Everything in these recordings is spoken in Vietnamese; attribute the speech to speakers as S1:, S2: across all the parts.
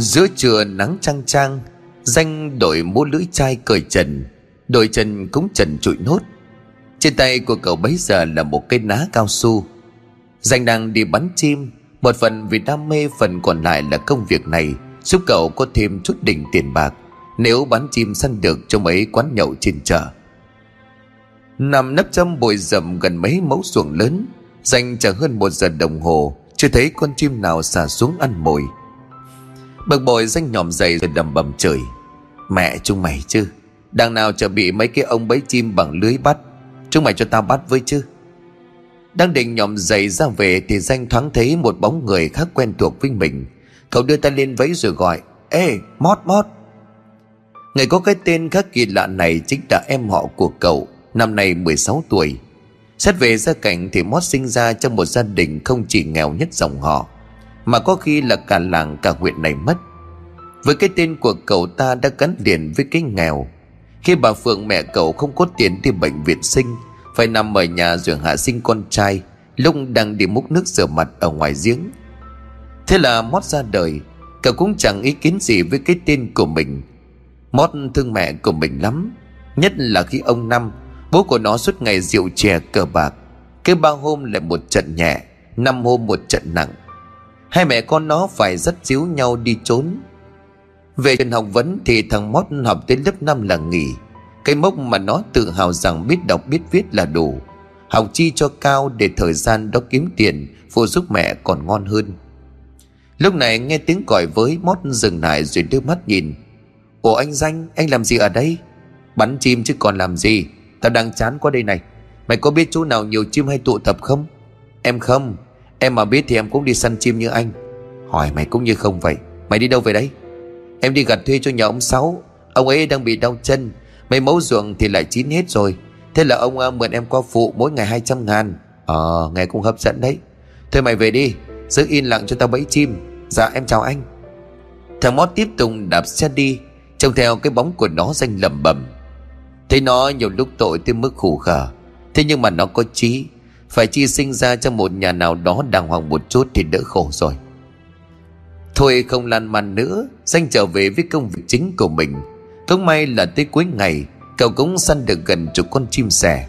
S1: Giữa trưa nắng trăng trang Danh đội mũ lưỡi chai cởi trần, Đôi chân cũng trần trụi nốt. Trên tay của cậu bấy giờ là một cây ná cao su. Danh đang đi bắn chim, Một phần vì đam mê, Phần còn lại là công việc này, Giúp cậu có thêm chút đỉnh tiền bạc. Nếu bắn chim săn được cho mấy quán nhậu trên chợ. Nằm nấp trong bụi rậm gần mấy mẫu xuồng lớn, danh chẳng hơn một giờ đồng hồ, Chưa thấy con chim nào xả xuống ăn mồi. Bực bội danh nhòm dậy rồi đầm bầm trời Mẹ chúng mày chứ, Đằng nào chờ bị mấy cái ông bấy chim bằng lưới bắt, Chúng mày cho tao bắt với chứ. Đang định nhòm dậy ra về Thì danh thoáng thấy một bóng người khác quen thuộc với mình. Cậu đưa tay lên vẫy rồi gọi, Ê, mót mót. Người có cái tên khác kỳ lạ này Chính là em họ của cậu, Năm nay 16 tuổi. Xét về gia cảnh thì mót sinh ra trong một gia đình Không chỉ nghèo nhất dòng họ. Mà có khi là cả làng, cả huyện này mất. Với cái tên của cậu ta đã gắn liền với cái nghèo. Khi bà Phượng mẹ cậu không có tiền đi bệnh viện sinh, Phải nằm ở nhà rồi hạ sinh con trai, Lúc đang đi múc nước rửa mặt ở ngoài giếng. Thế là mót ra đời, Cậu cũng chẳng ý kiến gì với cái tên của mình. Mót thương mẹ của mình lắm, Nhất là khi ông Năm, Bố của nó suốt ngày rượu chè cờ bạc. Cứ ba hôm lại một trận nhẹ, Năm hôm một trận nặng. Hai mẹ con nó phải dắt xíu nhau đi trốn. Về trường học vấn thì thằng Mót học tới lớp 5 là nghỉ. Cái mốc mà nó tự hào rằng biết đọc, biết viết là đủ. Học chi cho cao để thời gian đó kiếm tiền, Phụ giúp mẹ còn ngon hơn. Lúc này nghe tiếng còi với Mót dừng lại rồi đưa mắt nhìn. Ủa anh Danh, anh làm gì ở đây? Bắn chim chứ còn làm gì? Tao đang chán qua đây này. Mày có biết chỗ nào nhiều chim hay tụ tập không? Em không. Em mà biết thì em cũng đi săn chim như anh. Hỏi mày cũng như không vậy. Mày đi đâu về đấy? Em đi gặt thuê cho nhà ông Sáu. Ông ấy đang bị đau chân. Mấy mẫu ruộng thì lại chín hết rồi. Thế là ông uh, mượn em qua phụ mỗi ngày 200 ngàn. Ờ nghe cũng hấp dẫn đấy. Thôi mày về đi. Giữ yên lặng cho tao bẫy chim. Dạ em chào anh. Thằng Mót tiếp tục đạp xe đi Trông theo cái bóng của nó danh lầm bầm Thấy nó nhiều lúc tội tới mức khủ khờ Thế nhưng mà nó có trí phải chi sinh ra cho một nhà nào đó đàng hoàng một chút thì đỡ khổ rồi. Thôi không lan man nữa Danh trở về với công việc chính của mình. Không may là tới cuối ngày, Cậu cũng săn được gần chục con chim sẻ.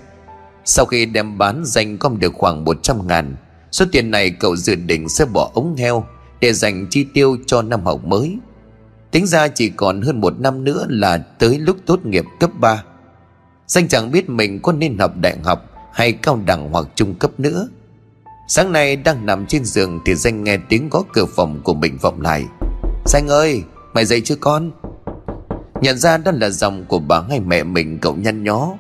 S1: Sau khi đem bán danh gom được khoảng 100 ngàn, Số tiền này cậu dự định sẽ bỏ ống heo Để dành chi tiêu cho năm học mới. Tính ra chỉ còn hơn một năm nữa là tới lúc tốt nghiệp cấp 3 Danh chẳng biết mình có nên học đại học hay cao đẳng hoặc trung cấp nữa. Sáng nay đang nằm trên giường thì Danh nghe tiếng gõ cửa phòng của mình vọng lại. Danh ơi, mày dậy chưa con? Nhận ra đó là dòng của bà hay mẹ mình cậu nhăn nhó.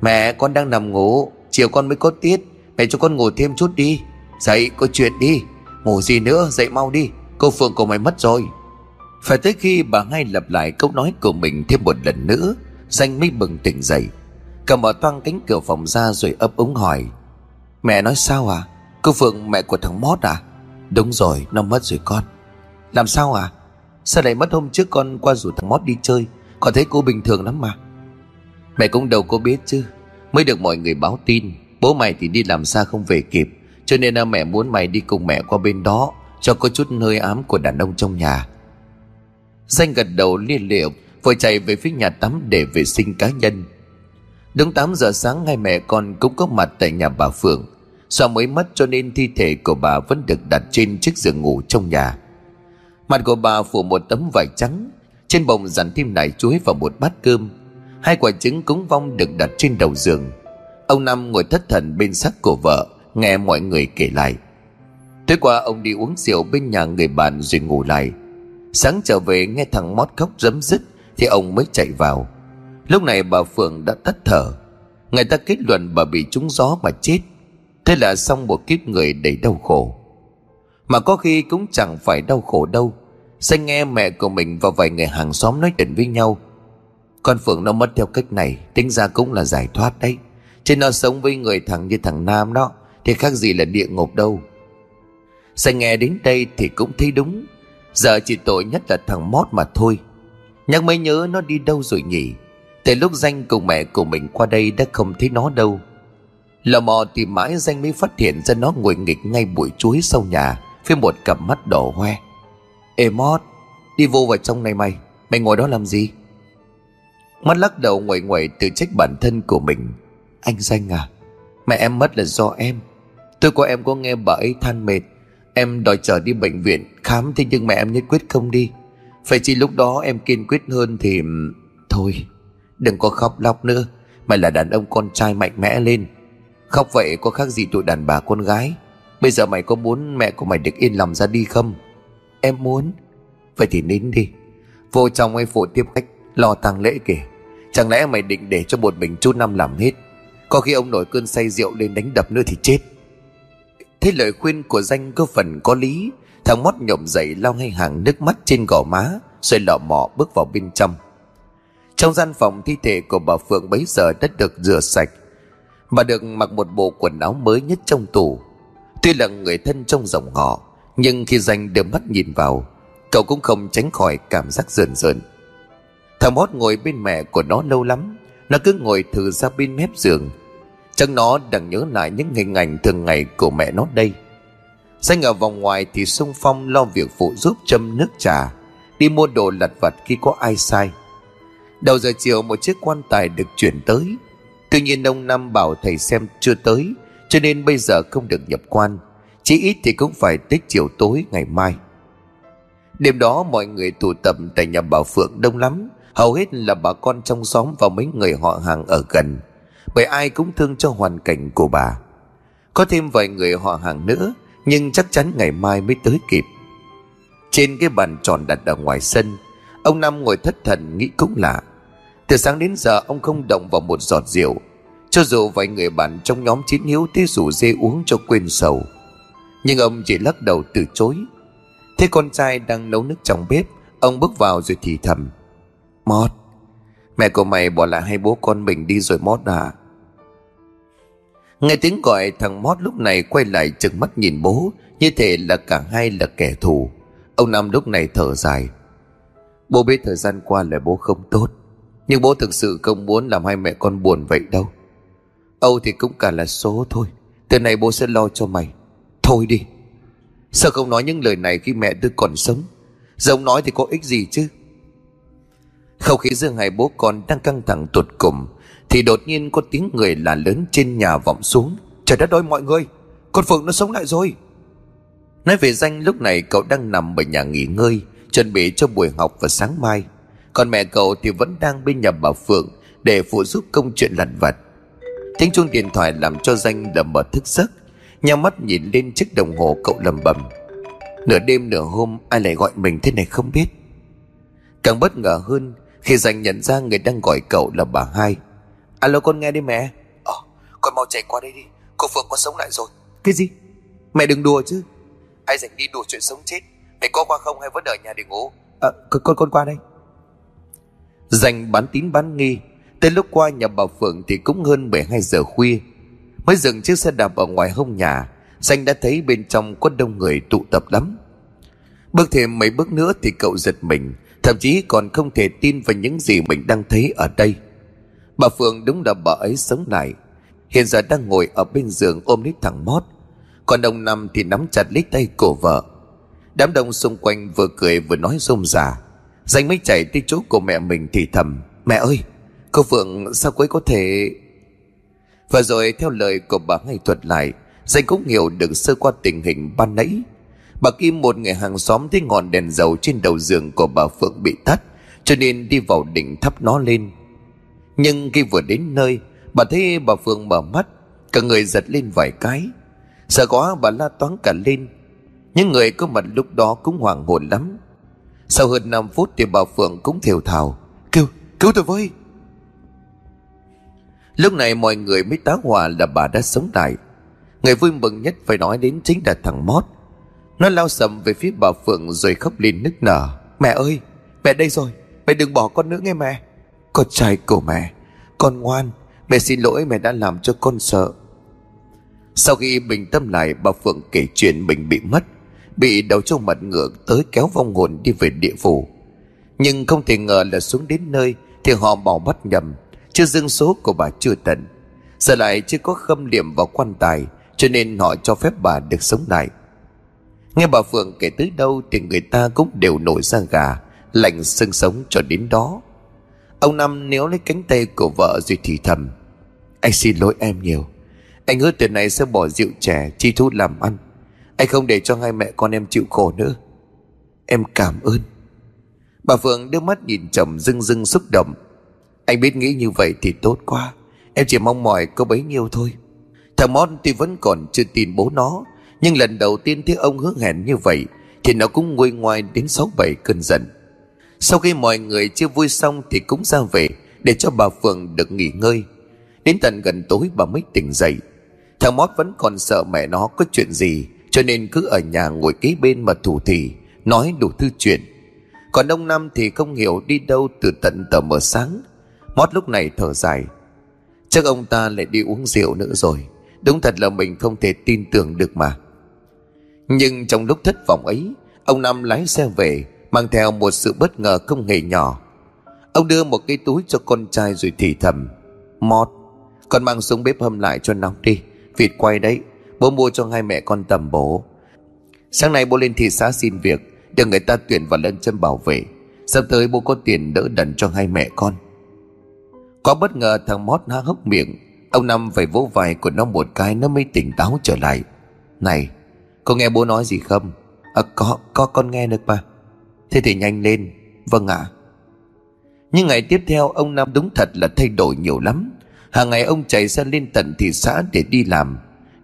S1: Mẹ, con đang nằm ngủ. Chiều con mới có tiết. Mẹ cho con ngủ thêm chút đi. Dậy, có chuyện đi. Ngủ gì nữa, dậy mau đi. Cô Phượng của mày mất rồi. Phải tới khi bà ngay lặp lại câu nói của mình thêm một lần nữa, Danh mới bừng tỉnh dậy. Cầm mở toang cánh cửa phòng ra rồi ấp úng hỏi. Mẹ nói sao à? Cô Phượng, mẹ của thằng Mót à? Đúng rồi, nó mất rồi con. Làm sao à? Sao lại mất hôm trước con qua rủ thằng Mót đi chơi? Con thấy cô bình thường lắm mà. Mẹ cũng đâu có biết chứ. Mới được mọi người báo tin, Bố mày thì đi làm xa không về kịp, Cho nên là mẹ muốn mày đi cùng mẹ qua bên đó, Cho có chút hơi ám của đàn ông trong nhà. Danh gật đầu liên liệu Vội chạy về phía nhà tắm để vệ sinh cá nhân. Đúng 8 giờ sáng ngay mẹ con cũng có mặt tại nhà bà Phượng. Do mới mất cho nên thi thể của bà vẫn được đặt trên chiếc giường ngủ trong nhà. Mặt của bà phủ một tấm vải trắng. Trên bồng dàn thêm nải chuối và một bát cơm. Hai quả trứng cúng vong được đặt trên đầu giường. Ông Năm ngồi thất thần bên sắc của vợ, Nghe mọi người kể lại. Tối qua ông đi uống rượu bên nhà người bạn rồi ngủ lại. Sáng trở về nghe thằng Mót khóc rấm dứt Thì ông mới chạy vào. Lúc này bà Phượng đã tắt thở. Người ta kết luận bà bị trúng gió mà chết. Thế là xong một kiếp người đầy đau khổ. Mà có khi cũng chẳng phải đau khổ đâu. Xanh nghe mẹ của mình và vài người hàng xóm nói chuyện với nhau. Con Phượng nó mất theo cách này, Tính ra cũng là giải thoát đấy. Chứ nó sống với người thằng như thằng Nam đó, Thì khác gì là địa ngục đâu. Xanh nghe đến đây thì cũng thấy đúng. Giờ chỉ tội nhất là thằng Mót mà thôi. Nhắc mới nhớ nó đi đâu rồi nhỉ? Từ lúc danh cùng mẹ của mình qua đây đã không thấy nó đâu. Lò mò tìm mãi danh mới phát hiện ra nó ngồi nghịch ngay bụi chuối sau nhà, Với một cặp mắt đỏ hoe. Ê, mót, Đi vô vào trong này mày Mày ngồi đó làm gì? Mắt lắc đầu ngoại ngoại tự trách bản thân của mình. Anh Danh à Mẹ em mất là do em. Tôi có em có nghe bà ấy than mệt. Em đòi trở đi bệnh viện khám, Thế nhưng mẹ em nhất quyết không đi. Phải chỉ lúc đó em kiên quyết hơn thì ừ, Thôi. Đừng có khóc lóc nữa, Mày là đàn ông con trai mạnh mẽ lên. Khóc vậy có khác gì tụi đàn bà con gái. Bây giờ mày có muốn mẹ của mày được yên lòng ra đi không? Em muốn. Vậy thì nín đi. Vô trong ấy phụ tiếp khách, Lo tang lễ kìa. Chẳng lẽ mày định để cho một mình chú Năm làm hết? Có khi ông nổi cơn say rượu lên đánh đập nữa thì chết. Thế lời khuyên của danh có phần có lý. Thằng mót nhộm dậy lau ngay hàng nước mắt trên gò má, Rồi lọ mọ bước vào bên trong. Trong gian phòng thi thể của bà Phượng bấy giờ đã được rửa sạch. Bà được mặc một bộ quần áo mới nhất trong tủ Tuy là người thân trong dòng họ, Nhưng khi danh đưa mắt nhìn vào, Cậu cũng không tránh khỏi cảm giác rờn rợn. Thằng mót ngồi bên mẹ của nó lâu lắm, Nó cứ ngồi thử ra bên mép giường. Chắc nó đang nhớ lại những hình ảnh thường ngày của mẹ nó đây. Danh ở vòng ngoài thì sung phong lo việc phụ giúp châm nước trà, Đi mua đồ lặt vặt khi có ai sai. Đầu giờ chiều một chiếc quan tài được chuyển tới. Tuy nhiên ông Năm bảo thầy xem chưa tới, Cho nên bây giờ không được nhập quan. Chỉ ít thì cũng phải tới chiều tối ngày mai. Đêm đó mọi người tụ tập tại nhà bà Phượng đông lắm. Hầu hết là bà con trong xóm và mấy người họ hàng ở gần. Bởi ai cũng thương cho hoàn cảnh của bà. Có thêm vài người họ hàng nữa, Nhưng chắc chắn ngày mai mới tới kịp. Trên cái bàn tròn đặt ở ngoài sân, Ông Năm ngồi thất thần, nghĩ cũng lạ. Từ sáng đến giờ, ông không động vào một giọt rượu. Cho dù vài người bạn trong nhóm chiến hiếu tí rủ dê uống cho quên sầu. Nhưng ông chỉ lắc đầu từ chối. Thế con trai đang nấu nước trong bếp, Ông bước vào rồi thì thầm. Mót, Mẹ của mày bỏ lại hai bố con mình đi rồi Mót à? Nghe tiếng gọi, thằng Mót lúc này quay lại chừng mắt nhìn bố. Như thể là cả hai là kẻ thù. Ông Năm lúc này thở dài. Bố biết thời gian qua là bố không tốt. Nhưng bố thực sự không muốn làm hai mẹ con buồn vậy đâu. Âu thì cũng cả là số thôi. Từ này bố sẽ lo cho mày. Thôi đi. Sao không nói những lời này khi mẹ tôi còn sống? Giống nói thì có ích gì chứ? Không khí giữa hai bố con đang căng thẳng tụt cùng, Thì đột nhiên có tiếng người là lớn trên nhà vọng xuống. Trời đất ơi, mọi người! Con Phượng nó sống lại rồi! Nói về danh lúc này cậu đang nằm ở nhà nghỉ ngơi, Chuẩn bị cho buổi học vào sáng mai. Còn mẹ cậu thì vẫn đang bên nhà bà Phượng Để phụ giúp công chuyện lặt vặt. Tiếng chuông điện thoại làm cho danh đầm mở thức giấc Nhào mắt nhìn lên chiếc đồng hồ cậu lầm bầm. Nửa đêm nửa hôm ai lại gọi mình thế này không biết. Càng bất ngờ hơn Khi danh nhận ra người đang gọi cậu là bà hai. Alo con nghe đi mẹ. Ờ con mau chạy qua đây đi. Cô Phượng có sống lại rồi. Cái gì? Mẹ đừng đùa chứ. Ai dành đi đùa chuyện sống chết? Mẹ có qua không hay vẫn ở nhà để ngủ? Ờ con, con, con qua đây. Dành bán tín bán nghi. Tới lúc qua nhà bà Phượng thì cũng hơn 12 giờ khuya. Mới dừng chiếc xe đạp ở ngoài hông nhà. Danh đã thấy bên trong có đông người tụ tập lắm. Bước thêm mấy bước nữa thì cậu giật mình. Thậm chí còn không thể tin vào những gì mình đang thấy ở đây. Bà Phượng đúng là bà ấy sống lại. Hiện giờ đang ngồi ở bên giường ôm lấy thằng Mót. Còn ông Năm thì nắm chặt lấy tay cổ vợ. Đám đông xung quanh vừa cười vừa nói rôm rả. Danh mới chạy tới chỗ của mẹ mình thì thầm, Mẹ ơi, Cô Phượng sao cô ấy có thể và rồi theo lời của bà ngay thuật lại, Danh cũng hiểu được sơ qua tình hình ban nãy. Bà Kim, một người hàng xóm thấy ngọn đèn dầu trên đầu giường của bà Phượng bị tắt, Cho nên đi vào đỉnh thắp nó lên. Nhưng khi vừa đến nơi, Bà thấy bà Phượng mở mắt, Cả người giật lên vài cái. Sợ quá bà la toán cả lên. Những người có mặt lúc đó cũng hoảng hồn lắm. Sau hơn 5 phút thì bà Phượng cũng thều thào Kêu, cứu tôi với. Lúc này mọi người mới tá hỏa là bà đã sống lại. Người vui mừng nhất phải nói đến chính là thằng Mót. Nó lao sầm về phía bà Phượng rồi khóc lên nức nở Mẹ ơi mẹ đây rồi Mẹ đừng bỏ con nữa nghe mẹ. Con trai của mẹ Con ngoan Mẹ xin lỗi mẹ đã làm cho con sợ. Sau khi bình tâm lại Bà Phượng kể chuyện mình bị mất. Bị đầu trong mặt ngựa tới kéo vong hồn đi về địa phủ. Nhưng không thể ngờ là xuống đến nơi Thì họ bỏ bắt nhầm. Chưa dương số của bà chưa tận. Giờ lại chưa có khâm liệm vào quan tài, Cho nên họ cho phép bà được sống lại. Nghe bà Phượng kể tới đâu Thì người ta cũng đều nổi ra gà, Lạnh xương sống cho đến đó. Ông Năm nếu lấy cánh tay của vợ rồi thì thầm, Anh xin lỗi em nhiều. Anh hứa tuần này sẽ bỏ rượu trẻ Chi thu làm ăn. Anh không để cho hai mẹ con em chịu khổ nữa. Em cảm ơn. Bà Phượng đưa mắt nhìn chồng rưng rưng xúc động. Anh biết nghĩ như vậy thì tốt quá. Em chỉ mong mỏi có bấy nhiêu thôi. Thằng mon tuy vẫn còn chưa tin bố nó, Nhưng lần đầu tiên thấy ông hứa hẹn như vậy Thì nó cũng nguôi ngoai đến sáu bảy cơn giận. Sau khi mọi người chưa vui xong Thì cũng ra về Để cho bà Phượng được nghỉ ngơi. Đến tận gần tối bà mới tỉnh dậy. Thằng Mót vẫn còn sợ mẹ nó có chuyện gì. Cho nên cứ ở nhà ngồi kế bên mà thủ thì, Nói đủ thư chuyện. Còn ông Năm thì không hiểu đi đâu từ tận tờ mờ sáng. Mót lúc này thở dài. Chắc ông ta lại đi uống rượu nữa rồi. Đúng thật là mình không thể tin tưởng được mà. Nhưng trong lúc thất vọng ấy, Ông Năm lái xe về, Mang theo một sự bất ngờ không hề nhỏ. Ông đưa một cái túi cho con trai rồi thì thầm, Mót, Con mang xuống bếp hâm lại cho nóng đi, Vịt quay đấy. Bố mua cho hai mẹ con tầm bố. Sáng nay bố lên thị xã xin việc Được người ta tuyển vào lân chân bảo vệ. Sắp tới bố có tiền đỡ đần cho hai mẹ con. Có bất ngờ thằng Mót há hốc miệng. Ông Năm phải vỗ vai của nó một cái, Nó mới tỉnh táo trở lại. Này, có nghe bố nói gì không? À có có con nghe được mà. Thế thì nhanh lên. Vâng ạ. Nhưng ngày tiếp theo, ông Năm đúng thật là thay đổi nhiều lắm. Hàng ngày ông chạy ra lên tận thị xã để đi làm.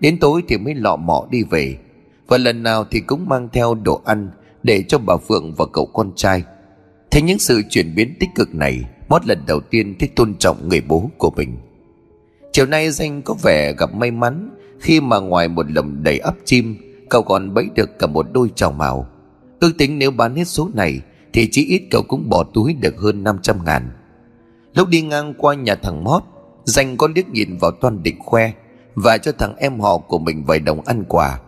S1: Đến tối thì mới lọ mọ đi về. Và lần nào thì cũng mang theo đồ ăn Để cho bà Phượng và cậu con trai. Thế những sự chuyển biến tích cực này Mót lần đầu tiên thích tôn trọng người bố của mình. Chiều nay danh có vẻ gặp may mắn Khi mà ngoài một lồng đầy ấp chim, Cậu còn bẫy được cả một đôi trào màu. Ước tính nếu bán hết số này Thì chỉ ít cậu cũng bỏ túi được hơn 500 ngàn. Lúc đi ngang qua nhà thằng Mót, Danh có liếc nhìn vào toàn định khoe. Và cho thằng em họ của mình vài đồng ăn quà.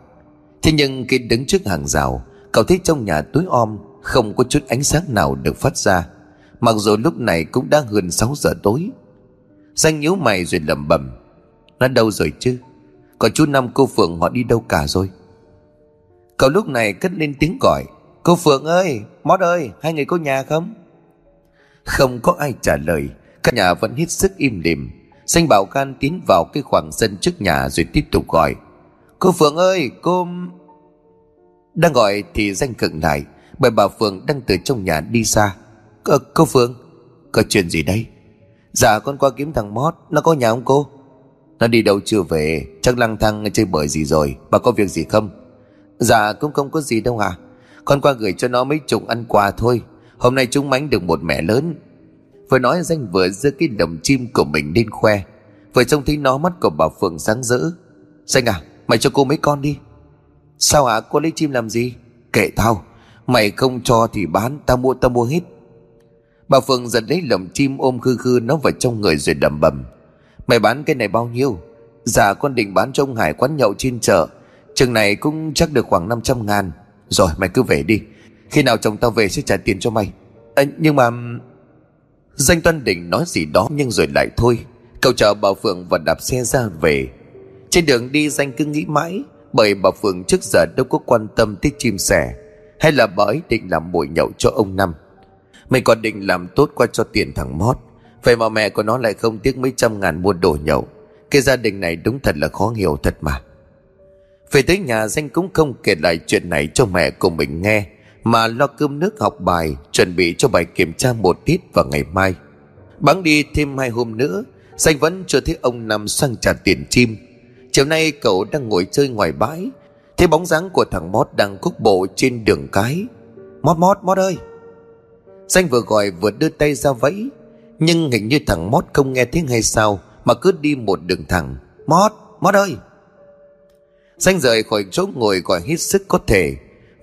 S1: Thế nhưng khi đứng trước hàng rào, Cậu thấy trong nhà tối om, Không có chút ánh sáng nào được phát ra. Mặc dù lúc này cũng đã hơn 6 giờ tối. Danh nhíu mày rồi lẩm bẩm, Nó đâu rồi chứ? Còn chú Năm, cô Phượng họ đi đâu cả rồi? Cậu lúc này cất lên tiếng gọi, Cô Phượng ơi, Mót ơi, Hai người có nhà không? Không có ai trả lời, Cả nhà vẫn hết sức im lìm. Xanh bảo can tiến vào cái khoảng sân trước nhà Rồi tiếp tục gọi. Cô Phượng ơi cô Đang gọi thì danh cận lại Bởi bà Phượng đang từ trong nhà đi xa Cô, cô Phượng Có chuyện gì đây? Dạ con qua kiếm thằng Mót Nó có nhà không cô. Nó đi đâu chưa về? Chắc lăng thăng chơi bời gì rồi Bà có việc gì không? Dạ cũng không có gì đâu à Con qua gửi cho nó mấy chục ăn quà thôi. Hôm nay chúng mánh được một mẹ lớn Vừa nói danh vừa giơ cái đồng chim của mình lên khoe. Vừa trông thấy nó mắt của bà Phượng sáng rỡ. Danh à mày cho cô mấy con đi. Sao hả? Cô lấy chim làm gì? Kệ tao. Mày không cho thì bán Tao mua tao mua hết. Bà Phượng giật lấy lồng chim ôm khư khư nó vào trong người rồi đầm bầm. Mày bán cái này bao nhiêu? Dạ con định bán cho ông Hải quán nhậu trên chợ. Chừng này cũng chắc được khoảng 500 ngàn. Rồi mày cứ về đi. Khi nào chồng tao về sẽ trả tiền cho mày. À, Nhưng mà Danh Tuân định nói gì đó nhưng rồi lại thôi. Cậu chờ bà Phượng và đạp xe ra về. Trên đường đi Danh cứ nghĩ mãi, Bởi bà Phượng trước giờ đâu có quan tâm tới chim sẻ, Hay là bà ấy định làm mồi nhậu cho ông Năm. Mình còn định làm tốt qua cho tiền thằng Mót. Vậy mà mẹ của nó lại không tiếc mấy trăm ngàn mua đồ nhậu. Cái gia đình này đúng thật là khó hiểu thật mà. Về tới nhà, Danh cũng không kể lại chuyện này cho mẹ của mình nghe. Mà lo cơm nước học bài, Chuẩn bị cho bài kiểm tra một tiết vào ngày mai. Bắn đi thêm hai hôm nữa, Danh vẫn chưa thấy ông nằm sang trả tiền chim. Chiều nay cậu đang ngồi chơi ngoài bãi, Thấy bóng dáng của thằng Mót đang cúc bộ trên đường cái. Mót Mót Mót ơi! Danh vừa gọi vừa đưa tay ra vẫy, Nhưng hình như thằng Mót không nghe tiếng hay sao Mà cứ đi một đường thẳng. Mót Mót ơi! Danh rời khỏi chỗ ngồi gọi hết sức có thể.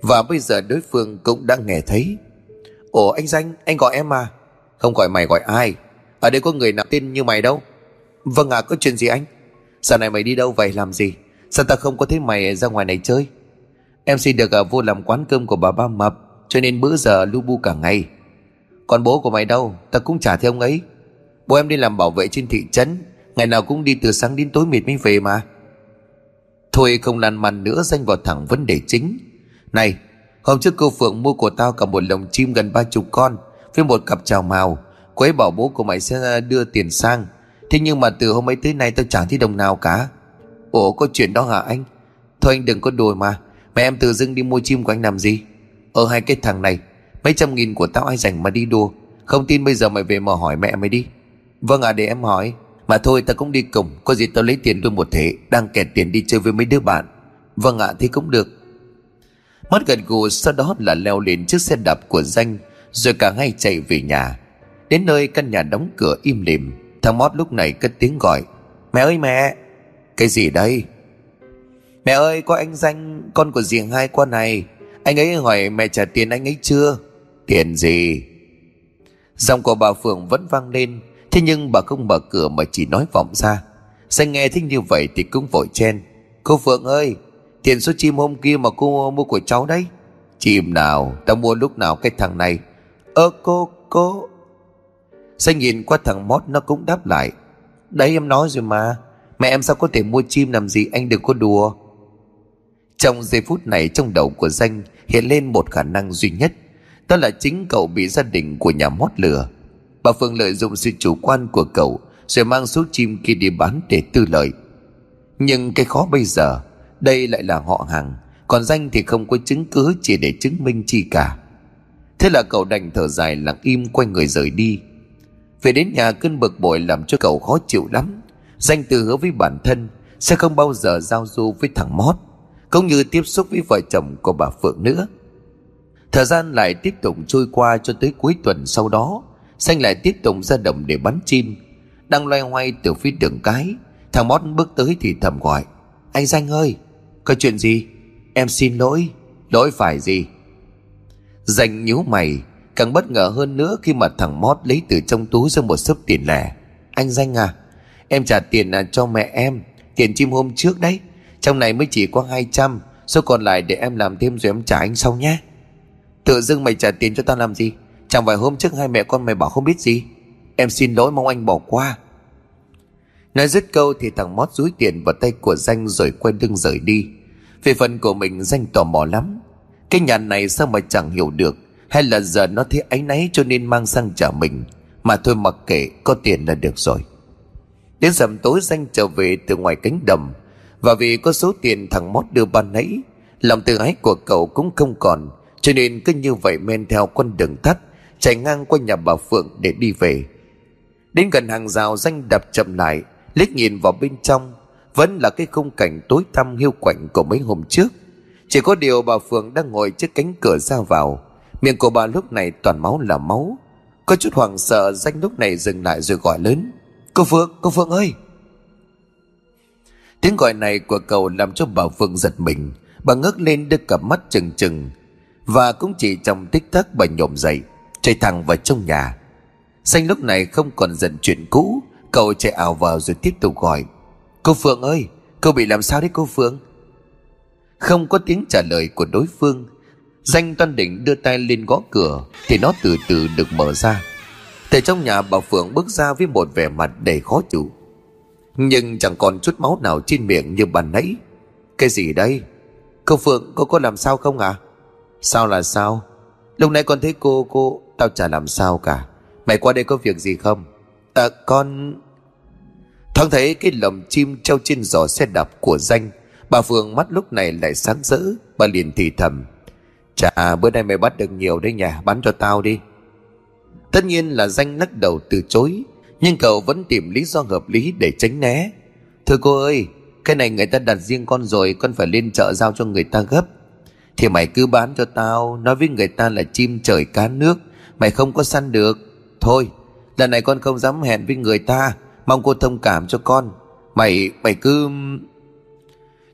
S1: Và bây giờ đối phương cũng đã nghe thấy. Ủa anh Danh, anh gọi em à Không gọi mày, gọi ai? Ở đây có người nào tên như mày đâu? Vâng à có chuyện gì anh? Sao này mày đi đâu vậy, làm gì? Sao ta không có thấy mày ra ngoài này chơi? Em xin được à, vô làm quán cơm của bà ba mập, Cho nên bữa giờ lu bu cả ngày. Còn bố của mày đâu? Ta cũng trả theo ông ấy. Bố em đi làm bảo vệ trên thị trấn, Ngày nào cũng đi từ sáng đến tối mệt mới về mà. Thôi không lăn màn nữa, danh vào thẳng vấn đề chính. Này Hôm trước cô Phượng mua của tao cả một lồng chim gần ba chục con Với một cặp trào màu. Cô ấy bảo bố của mày sẽ ờ, đưa tiền sang. Thế nhưng mà từ hôm ấy tới nay tao chẳng thấy đồng nào cả. Ủa có chuyện đó hả anh? Thôi anh đừng có đùa mà. Mẹ em tự dưng đi mua chim của anh làm gì? Ở hai cái thằng này Mấy trăm nghìn của tao ai dành mà đi đùa Không tin bây giờ mày về mà hỏi mẹ mày đi. Vâng à để em hỏi. Mà thôi tao cũng đi cùng. Có gì tao lấy tiền tôi một thể Đang kẹt tiền đi chơi với mấy đứa bạn. Vâng ạ à, thì cũng được. Mất gần gù sau đó là leo lên chiếc xe đạp của danh, Rồi cả ngay chạy về nhà. Đến nơi căn nhà đóng cửa im lìm. Thằng Mót lúc này cất tiếng gọi, Mẹ ơi mẹ! Cái gì đây? Mẹ ơi, có anh danh, Con của dì hai qua này. Anh ấy hỏi mẹ trả tiền anh ấy chưa? Tiền gì? Giọng của bà Phượng vẫn vang lên, Thế nhưng bà không mở cửa mà chỉ nói vọng ra. Danh nghe thích như vậy thì cũng vội chen, Cô Phượng ơi Tiền số chim hôm kia mà cô mua của cháu đấy. Chim nào Tao mua lúc nào cái thằng này. Ơ, cô cô. Xanh nhìn qua thằng mót nó cũng đáp lại. Đấy, em nói rồi mà. Mẹ em sao có thể mua chim làm gì? Anh đừng có đùa. Trong giây phút này, trong đầu của danh Hiện lên một khả năng duy nhất. Đó là chính cậu bị gia đình của nhà mót lừa. Bà Phương lợi dụng sự chủ quan của cậu, Rồi mang số chim kia đi bán để tư lợi. Nhưng cái khó bây giờ đây lại là họ hàng. Còn danh thì không có chứng cứ chỉ để chứng minh chi cả. Thế là cậu đành thở dài lặng im quay người rời đi. Về đến nhà cơn bực bội làm cho cậu khó chịu lắm. Danh từ hứa với bản thân Sẽ không bao giờ giao du với thằng Mót, Cũng như tiếp xúc với vợ chồng của bà Phượng nữa. Thời gian lại tiếp tục trôi qua cho tới cuối tuần sau đó Xanh lại tiếp tục ra đồng để bắn chim. Đang loay hoay từ phía đường cái, Thằng Mót bước tới thì thầm gọi, Anh Danh ơi có chuyện gì? Em xin lỗi. Lỗi phải gì? Danh nhíu mày, Càng bất ngờ hơn nữa khi mà thằng Mót lấy từ trong túi ra một sấp tiền lẻ. Anh Danh à Em trả tiền à, cho mẹ em. Tiền chim hôm trước đấy. Trong này mới chỉ có 200 Số còn lại để em làm thêm rồi em trả anh sau nhé. Tự dưng mày trả tiền cho tao làm gì? Chẳng phải hôm trước hai mẹ con mày bảo không biết gì. Em xin lỗi, mong anh bỏ qua. Nói dứt câu thì thằng Mót rúi tiền vào tay của Danh rồi quay lưng rời đi. Về phần của mình Danh tò mò lắm. Cái nhà này sao mà chẳng hiểu được? Hay là giờ nó thấy áy náy cho nên mang sang trả mình? Mà thôi mặc kệ, có tiền là được rồi. Đến dầm tối danh trở về từ ngoài cánh đầm Và vì có số tiền thằng Mót đưa ban nãy, Lòng tự ái của cậu cũng không còn. Cho nên cứ như vậy men theo con đường tắt Chạy ngang qua nhà bà Phượng để đi về. Đến gần hàng rào danh đập chậm lại liếc nhìn vào bên trong Vẫn là cái khung cảnh tối tăm hiu quạnh của mấy hôm trước. Chỉ có điều bà Phượng đang ngồi trước cánh cửa ra vào. Miệng của bà lúc này toàn máu là máu. Có chút hoảng sợ danh lúc này dừng lại rồi gọi lớn. Cô Phượng, cô Phượng ơi! Tiếng gọi này của cậu làm cho bà Phượng giật mình. Bà ngước lên đưa cặp mắt trừng trừng. Và cũng chỉ trong tích tắc bà nhổm dậy Chạy thẳng vào trong nhà. Xanh lúc này không còn giận chuyện cũ Cậu chạy ảo vào rồi tiếp tục gọi. Cô Phượng ơi Cô bị làm sao đấy cô Phượng? Không có tiếng trả lời của đối phương. Danh toan định đưa tay lên gõ cửa, Thì nó từ từ được mở ra. Từ trong nhà, bà Phượng bước ra với một vẻ mặt đầy khó chịu. Nhưng chẳng còn chút máu nào trên miệng như bàn nãy. Cái gì đây? Cô Phượng, cô có làm sao không à Sao là sao? Lúc nãy con thấy cô cô, Tao chả làm sao cả. Mày qua đây có việc gì không? À con Thoáng thấy cái lồng chim treo trên giỏ xe đạp của danh, Bà Phượng mắt lúc này lại sáng rỡ, Bà liền thì thầm, Chà, bữa nay mày bắt được nhiều đấy nhà bán cho tao đi. Tất nhiên là danh lắc đầu từ chối, Nhưng cậu vẫn tìm lý do hợp lý để tránh né. Thưa cô ơi, Cái này người ta đặt riêng con rồi, Con phải lên chợ giao cho người ta gấp. Thì mày cứ bán cho tao, Nói với người ta là chim trời cá nước, Mày không có săn được. Thôi, lần này con không dám hẹn với người ta. Mong cô thông cảm cho con. Mày mày cứ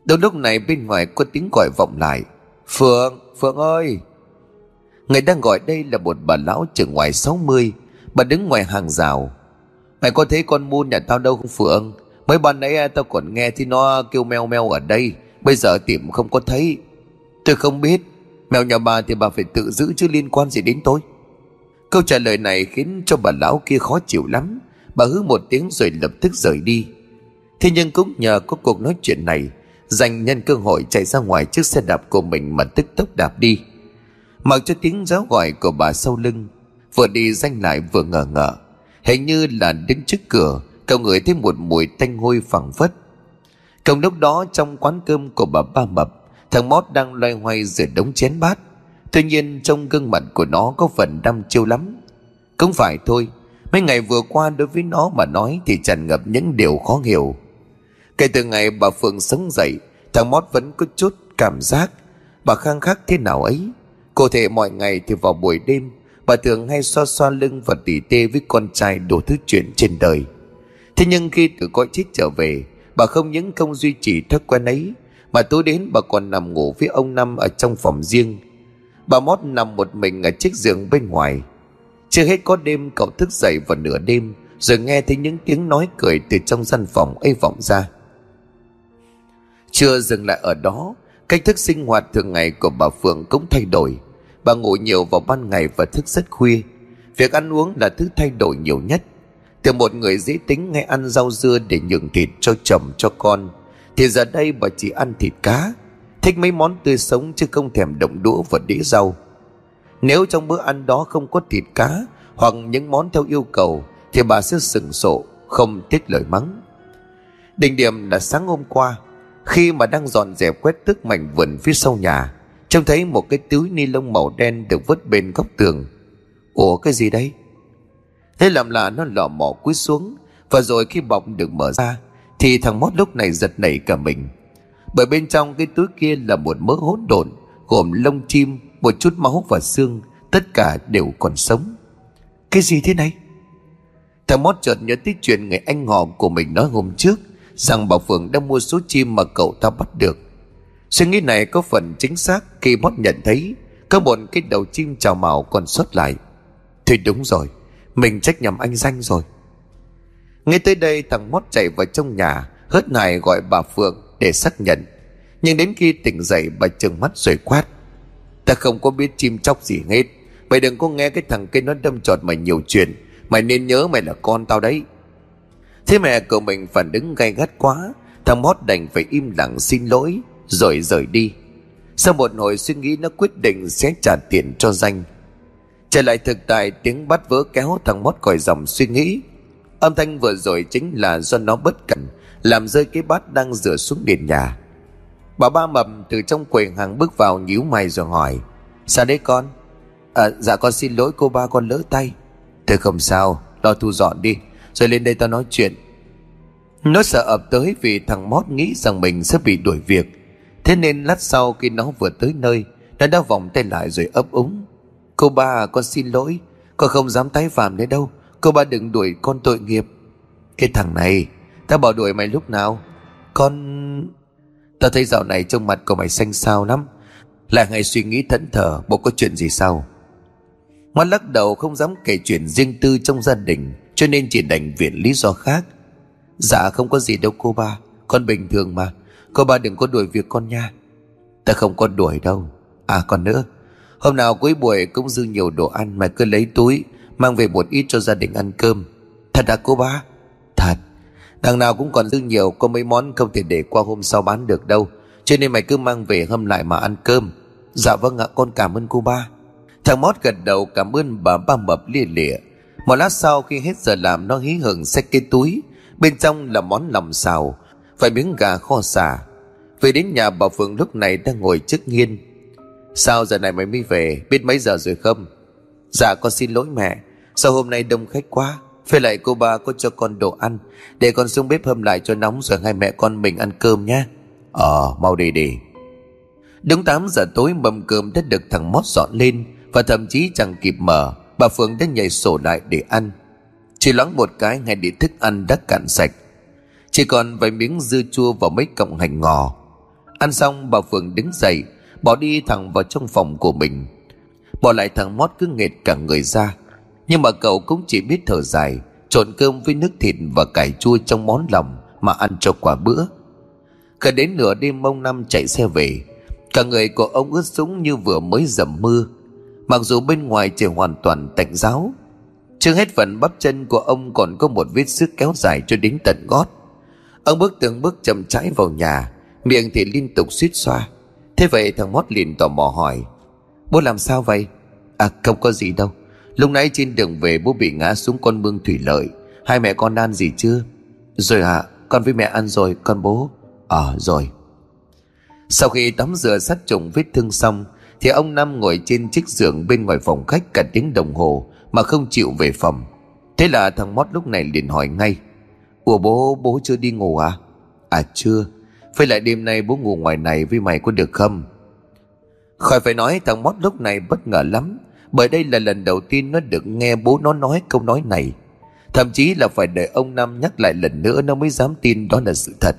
S1: Đúng lúc này bên ngoài có tiếng gọi vọng lại. Phượng Phượng ơi! Người đang gọi đây là một bà lão chừng ngoài 60 Bà đứng ngoài hàng rào. Mày có thấy con muôn nhà tao đâu không, Phượng? Mấy ban nãy à, tao còn nghe thì nó kêu meo meo ở đây. Bây giờ tìm không có thấy. Tôi không biết. Mèo nhà bà thì bà phải tự giữ chứ liên quan gì đến tôi. Câu trả lời này khiến cho bà lão kia khó chịu lắm. Bà hứ một tiếng rồi lập tức rời đi. Thế nhưng cũng nhờ có cuộc nói chuyện này dành nhân cơ hội chạy ra ngoài chiếc xe đạp của mình mà tức tốc đạp đi. Mặc cho tiếng giáo gọi của bà sau lưng Vừa đi danh lại vừa ngờ ngờ, Hình như là đứng trước cửa Cậu ngửi thấy một mùi tanh hôi phẳng phất. Cùng lúc đó trong quán cơm của bà Ba Mập Thằng Mót đang loay hoay rửa đống chén bát. Tuy nhiên trong gương mặt của nó có phần đăm chiêu lắm. Cũng phải thôi Mấy ngày vừa qua đối với nó mà nói Thì tràn ngập những điều khó hiểu. Kể từ ngày bà Phượng sống dậy, Thằng Mót vẫn có chút cảm giác. Bà khang khắc thế nào ấy? Cụ thể mọi ngày thì vào buổi đêm, Bà thường hay xoa xoa lưng và tỉ tê với con trai đủ thứ chuyện trên đời. Thế nhưng khi từ cõi chết trở về, Bà không những không duy trì thói quen ấy, Mà tối đến bà còn nằm ngủ với ông Năm ở trong phòng riêng. Bà Mót nằm một mình ở chiếc giường bên ngoài. Chưa hết có đêm cậu thức dậy vào nửa đêm, Rồi nghe thấy những tiếng nói cười từ trong gian phòng ấy vọng ra. Chưa dừng lại ở đó, Cách thức sinh hoạt thường ngày của bà Phượng cũng thay đổi. Bà ngủ nhiều vào ban ngày và thức rất khuya. Việc ăn uống là thứ thay đổi nhiều nhất. Từ một người dễ tính nghe ăn rau dưa để nhường thịt cho chồng, cho con, Thì giờ đây bà chỉ ăn thịt cá, Thích mấy món tươi sống chứ không thèm động đũa và đĩa rau. Nếu trong bữa ăn đó không có thịt cá Hoặc những món theo yêu cầu, Thì bà sẽ sừng sộ Không tiết lời mắng. Đỉnh điểm là sáng hôm qua, Khi mà đang dọn dẹp quét tước mảnh vườn phía sau nhà, Trông thấy một cái túi ni lông màu đen được vứt bên góc tường. Ủa, cái gì đây? Thế làm là nó lò mò cúi xuống, Và rồi khi bọc được mở ra, Thì thằng mót lúc này giật nảy cả mình. Bởi bên trong cái túi kia là một mớ hỗn độn, Gồm lông chim một chút máu và xương Tất cả đều còn sống Cái gì thế này Thằng mót chợt nhớ tới chuyện người anh họ của mình nói hôm trước Rằng bà Phượng đang mua số chim mà cậu ta bắt được Suy nghĩ này có phần chính xác khi Mót nhận thấy có một cái đầu chim trào màu còn xuất lại. Thì đúng rồi, mình trách nhầm anh danh rồi. Ngay tới đây thằng Mót chạy vào trong nhà, hớt này gọi bà Phượng để xác nhận. Nhưng đến khi tỉnh dậy bà trừng mắt rồi quát. Ta không có biết chim chóc gì hết. Mày đừng có nghe cái thằng kia nó đâm trọt mày nhiều chuyện. Mày nên nhớ mày là con tao đấy. Thế mẹ cậu mình phản ứng gay gắt quá. Thằng Mót đành phải im lặng xin lỗi, rồi rời đi sau một hồi suy nghĩ nó quyết định sẽ trả tiền cho danh trở lại thực tại, tiếng bắt vỡ kéo thằng mót còi dòng suy nghĩ âm thanh vừa rồi chính là do nó bất cẩn, làm rơi cái bát đang rửa xuống nền nhà bà ba mập từ trong quầy hàng bước vào nhíu mày rồi hỏi sao đấy con? À, dạ con xin lỗi cô ba con lỡ tay. Thôi không sao lo thu dọn đi rồi lên đây tao nói chuyện. Nó sợ ập tới vì thằng mót nghĩ rằng mình sẽ bị đuổi việc. Thế nên lát sau khi nó vừa tới nơi Nó đã vòng tay lại rồi ấp úng Cô ba con xin lỗi Con không dám tái phạm nữa đâu Cô ba đừng đuổi con tội nghiệp. Cái thằng này Ta bỏ đuổi mày lúc nào? Con... Ta thấy dạo này trong mặt của mày xanh xao lắm. Lại ngày suy nghĩ thẫn thờ Bộ có chuyện gì sao? Ngoan lắc đầu không dám kể chuyện riêng tư trong gia đình, Cho nên chỉ đành viện lý do khác. Dạ không có gì đâu cô ba, Con bình thường mà. Cô ba đừng có đuổi việc con nha. Ta không có đuổi đâu. À còn nữa, Hôm nào cuối buổi cũng dư nhiều đồ ăn Mày cứ lấy túi, Mang về một ít cho gia đình ăn cơm. Thật à cô ba? Thật. Đằng nào cũng còn dư nhiều, Có mấy món không thể để qua hôm sau bán được đâu. Cho nên mày cứ mang về hâm lại mà ăn cơm. Dạ vâng ạ, con cảm ơn cô ba. Thằng Mót gật đầu cảm ơn bà ba mập lia lịa. Một lát sau khi hết giờ làm, Nó hí hửng xách cái túi. Bên trong là món lòng xào, phải miếng gà kho xả về đến nhà, bà Phượng lúc này đang ngồi trước nghiên. Sao giờ này mày mới về? Biết mấy giờ rồi không? Dạ con xin lỗi mẹ, Sao hôm nay đông khách quá? Phải lại cô ba có cho con đồ ăn. Để con xuống bếp hâm lại cho nóng Rồi hai mẹ con mình ăn cơm nhé. Ờ mau đi đi. Đúng 8 giờ tối mâm cơm đã được thằng Mót dọn lên Và thậm chí chẳng kịp mở, Bà Phương đã nhảy sổ lại để ăn. Chỉ loáng một cái, ngay để thức ăn đã cạn sạch. Chỉ còn vài miếng dưa chua và mấy cọng hành ngò. Ăn xong, bà Phương đứng dậy, Bỏ đi thẳng vào trong phòng của mình. Bỏ lại thằng Mót cứ nghệt cả người ra. Nhưng mà cậu cũng chỉ biết thở dài, Trộn cơm với nước thịt và cải chua trong món lòng Mà ăn cho quả bữa. Cả đến nửa đêm mông Năm chạy xe về, Cả người của ông ướt sũng như vừa mới dầm mưa. Mặc dù bên ngoài trời hoàn toàn tạnh giáo Chưa hết phần bắp chân của ông còn có một vết sức kéo dài cho đến tận gót. Ông bước từng bước chậm rãi vào nhà, Miệng thì liên tục suýt xoa. Thế vậy thằng Mót liền tò mò hỏi, Bố làm sao vậy? À không có gì đâu. Lúc nãy trên đường về bố bị ngã xuống con mương thủy lợi. Hai mẹ con ăn gì chưa? Rồi hả? À, Con với mẹ ăn rồi con bố? Ờ à, rồi. Sau khi tắm rửa sát trùng vết thương xong Thì ông Năm ngồi trên chiếc giường bên ngoài phòng khách cả tiếng đồng hồ Mà không chịu về phòng. Thế là thằng Mót lúc này liền hỏi ngay Ủa bố bố chưa đi ngủ à? À chưa. Phải lại đêm nay bố ngủ ngoài này với mày có được không? Khỏi phải nói thằng Mót lúc này bất ngờ lắm. Bởi đây là lần đầu tiên nó được nghe bố nó nói câu nói này. Thậm chí là phải đợi ông Năm nhắc lại lần nữa Nó mới dám tin đó là sự thật.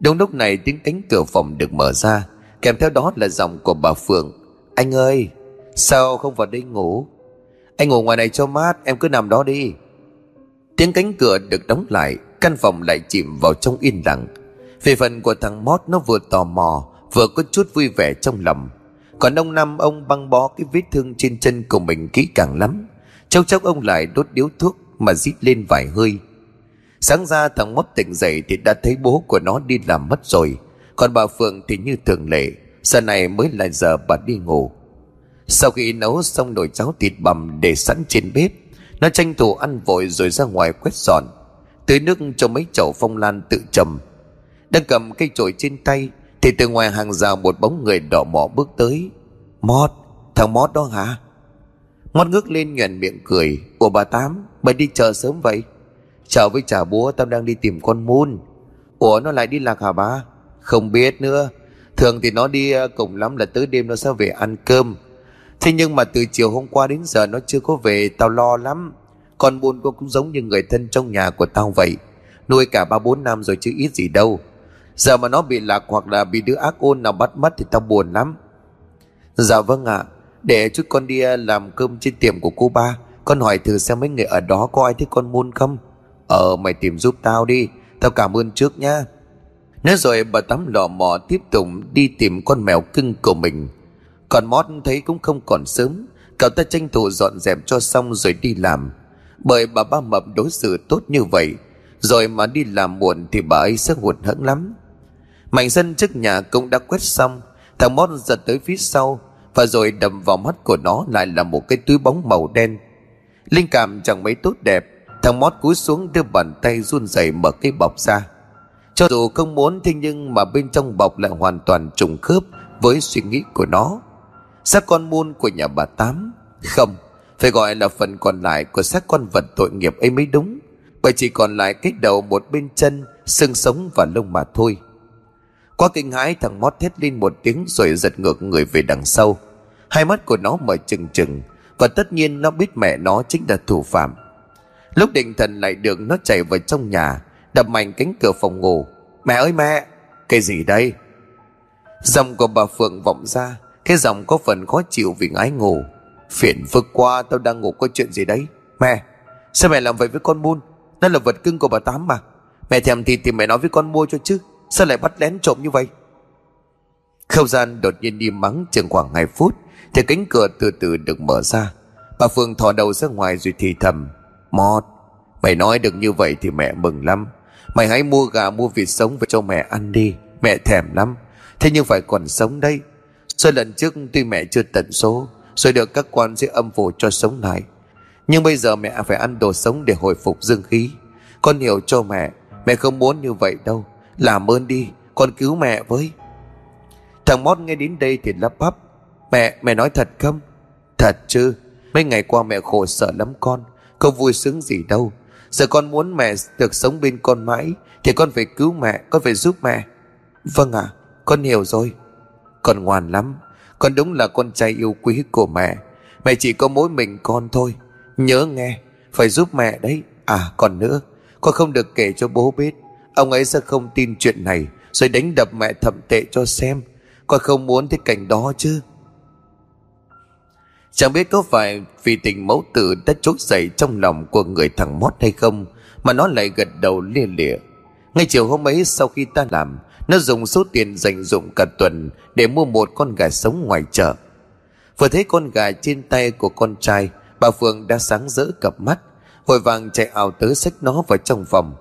S1: Đúng lúc này tiếng cánh cửa phòng được mở ra. Kèm theo đó là giọng của bà Phượng. Anh ơi, Sao không vào đây ngủ? Anh ngủ ngoài này cho mát, Em cứ nằm đó đi. Tiếng cánh cửa được đóng lại, Căn phòng lại chìm vào trong yên lặng. Về phần của thằng Mót nó vừa tò mò, Vừa có chút vui vẻ trong lòng. Còn ông Năm ông băng bó cái vết thương trên chân của mình kỹ càng lắm. Châu chốc ông lại đốt điếu thuốc Mà rít lên vài hơi. Sáng ra thằng Mót tỉnh dậy Thì đã thấy bố của nó đi làm mất rồi. Còn bà Phượng thì như thường lệ, Giờ này mới là giờ bà đi ngủ. Sau khi nấu xong nồi cháo thịt bằm Để sẵn trên bếp, Nó tranh thủ ăn vội rồi ra ngoài quét dọn. Tưới nước cho mấy chậu phong lan tự trầm Đang cầm cây chổi trên tay thì từ ngoài hàng rào một bóng người đỏ mỏ bước tới. Mót, Thằng Mót đó hả? Mót ngước lên nhuận miệng cười. Ủa bà Tám, Bà đi chờ sớm vậy? Chào với trả búa tao đang đi tìm con Moon Ủa, nó lại đi lạc hả bà? Không biết nữa. Thường thì nó đi à, cùng lắm là tới đêm nó sẽ về ăn cơm. Thế nhưng mà từ chiều hôm qua đến giờ nó chưa có về, Tao lo lắm. Con buôn cô cũng giống như người thân trong nhà của tao vậy. Nuôi cả ba bốn năm rồi chứ ít gì đâu. Giờ mà nó bị lạc hoặc là bị đứa ác ôn nào bắt mất thì tao buồn lắm. Dạ vâng ạ. Để chút con đi à, làm cơm trên tiệm của cô ba. Con hỏi thử xem mấy người ở đó có ai thích con muôn không? Ờ mày tìm giúp tao đi. Tao cảm ơn trước nha Nói rồi bà tắm lò mò tiếp tục đi tìm con mèo cưng của mình. Còn mót thấy cũng không còn sớm. Cậu ta tranh thủ dọn dẹp cho xong rồi đi làm. Bởi bà ba mập đối xử tốt như vậy. Rồi mà đi làm muộn thì bà ấy sẽ hụt hẫng lắm. Mảnh sân trước nhà cũng đã quét xong Thằng mót giật tới phía sau Và rồi đầm vào mắt của nó lại là một cái túi bóng màu đen Linh cảm chẳng mấy tốt đẹp Thằng mót cúi xuống đưa bàn tay run rẩy mở cái bọc ra cho dù không muốn thế nhưng mà bên trong bọc lại hoàn toàn trùng khớp với suy nghĩ của nó. Xác con muôn của nhà bà Tám? Không, phải gọi là phần còn lại của xác con vật tội nghiệp ấy mới đúng. Bởi chỉ còn lại cái đầu một bên chân, xương sống và lông mà thôi. Qua kinh hãi, thằng mót thét lên một tiếng rồi giật ngược người về đằng sau. Hai mắt của nó mở trừng trừng, và tất nhiên nó biết mẹ nó chính là thủ phạm. Lúc định thần lại được nó chạy vào trong nhà, đập mạnh cánh cửa phòng ngủ. Mẹ ơi mẹ! Cái gì đây? Giọng của bà phượng vọng ra, cái giọng có phần khó chịu vì ngái ngủ. Phiền phức qua tao đang ngủ có chuyện gì đấy. Mẹ, sao mẹ làm vậy với con buôn nó là vật cưng của bà tám mà. Mẹ thèm thì thì mẹ nói với con mua cho chứ sao lại bắt lén trộm như vậy? Không gian đột nhiên đi mắng chừng khoảng 2 phút, thì cánh cửa từ từ được mở ra. Bà phương thò đầu ra ngoài rồi thì thầm, mót, mày nói được như vậy thì mẹ mừng lắm. Mày hãy mua gà mua vịt sống về cho mẹ ăn đi, Mẹ thèm lắm. Thế nhưng phải còn sống đây Sau lần trước tuy mẹ chưa tận số, Rồi được các quan sẽ âm phủ cho sống lại. Nhưng bây giờ mẹ phải ăn đồ sống để hồi phục dương khí. Con hiểu cho mẹ Mẹ không muốn như vậy đâu. Làm ơn đi Con cứu mẹ với. Thằng Mót nghe đến đây thì lắp bắp Mẹ, mẹ nói thật không? Thật chứ Mấy ngày qua mẹ khổ sở lắm con Không vui sướng gì đâu. Giờ con muốn mẹ được sống bên con mãi Thì con phải cứu mẹ Con phải giúp mẹ. Vâng ạ à, con hiểu rồi. Con ngoan lắm Con đúng là con trai yêu quý của mẹ. Mẹ chỉ có mỗi mình con thôi. Nhớ nghe Phải giúp mẹ đấy. À còn nữa Con không được kể cho bố biết. Ông ấy sẽ không tin chuyện này, Rồi đánh đập mẹ thậm tệ cho xem. Con không muốn thấy cảnh đó chứ. Chẳng biết có phải vì tình mẫu tử đã chốt dậy trong lòng của người thằng mót hay không, Mà nó lại gật đầu lia lịa. Ngay chiều hôm ấy, sau khi ta làm, Nó dùng số tiền dành dụng cả tuần Để mua một con gà sống ngoài chợ. Vừa thấy con gà trên tay của con trai, Bà Phương đã sáng rỡ cặp mắt, Vội vàng chạy ảo tới xách nó vào trong phòng.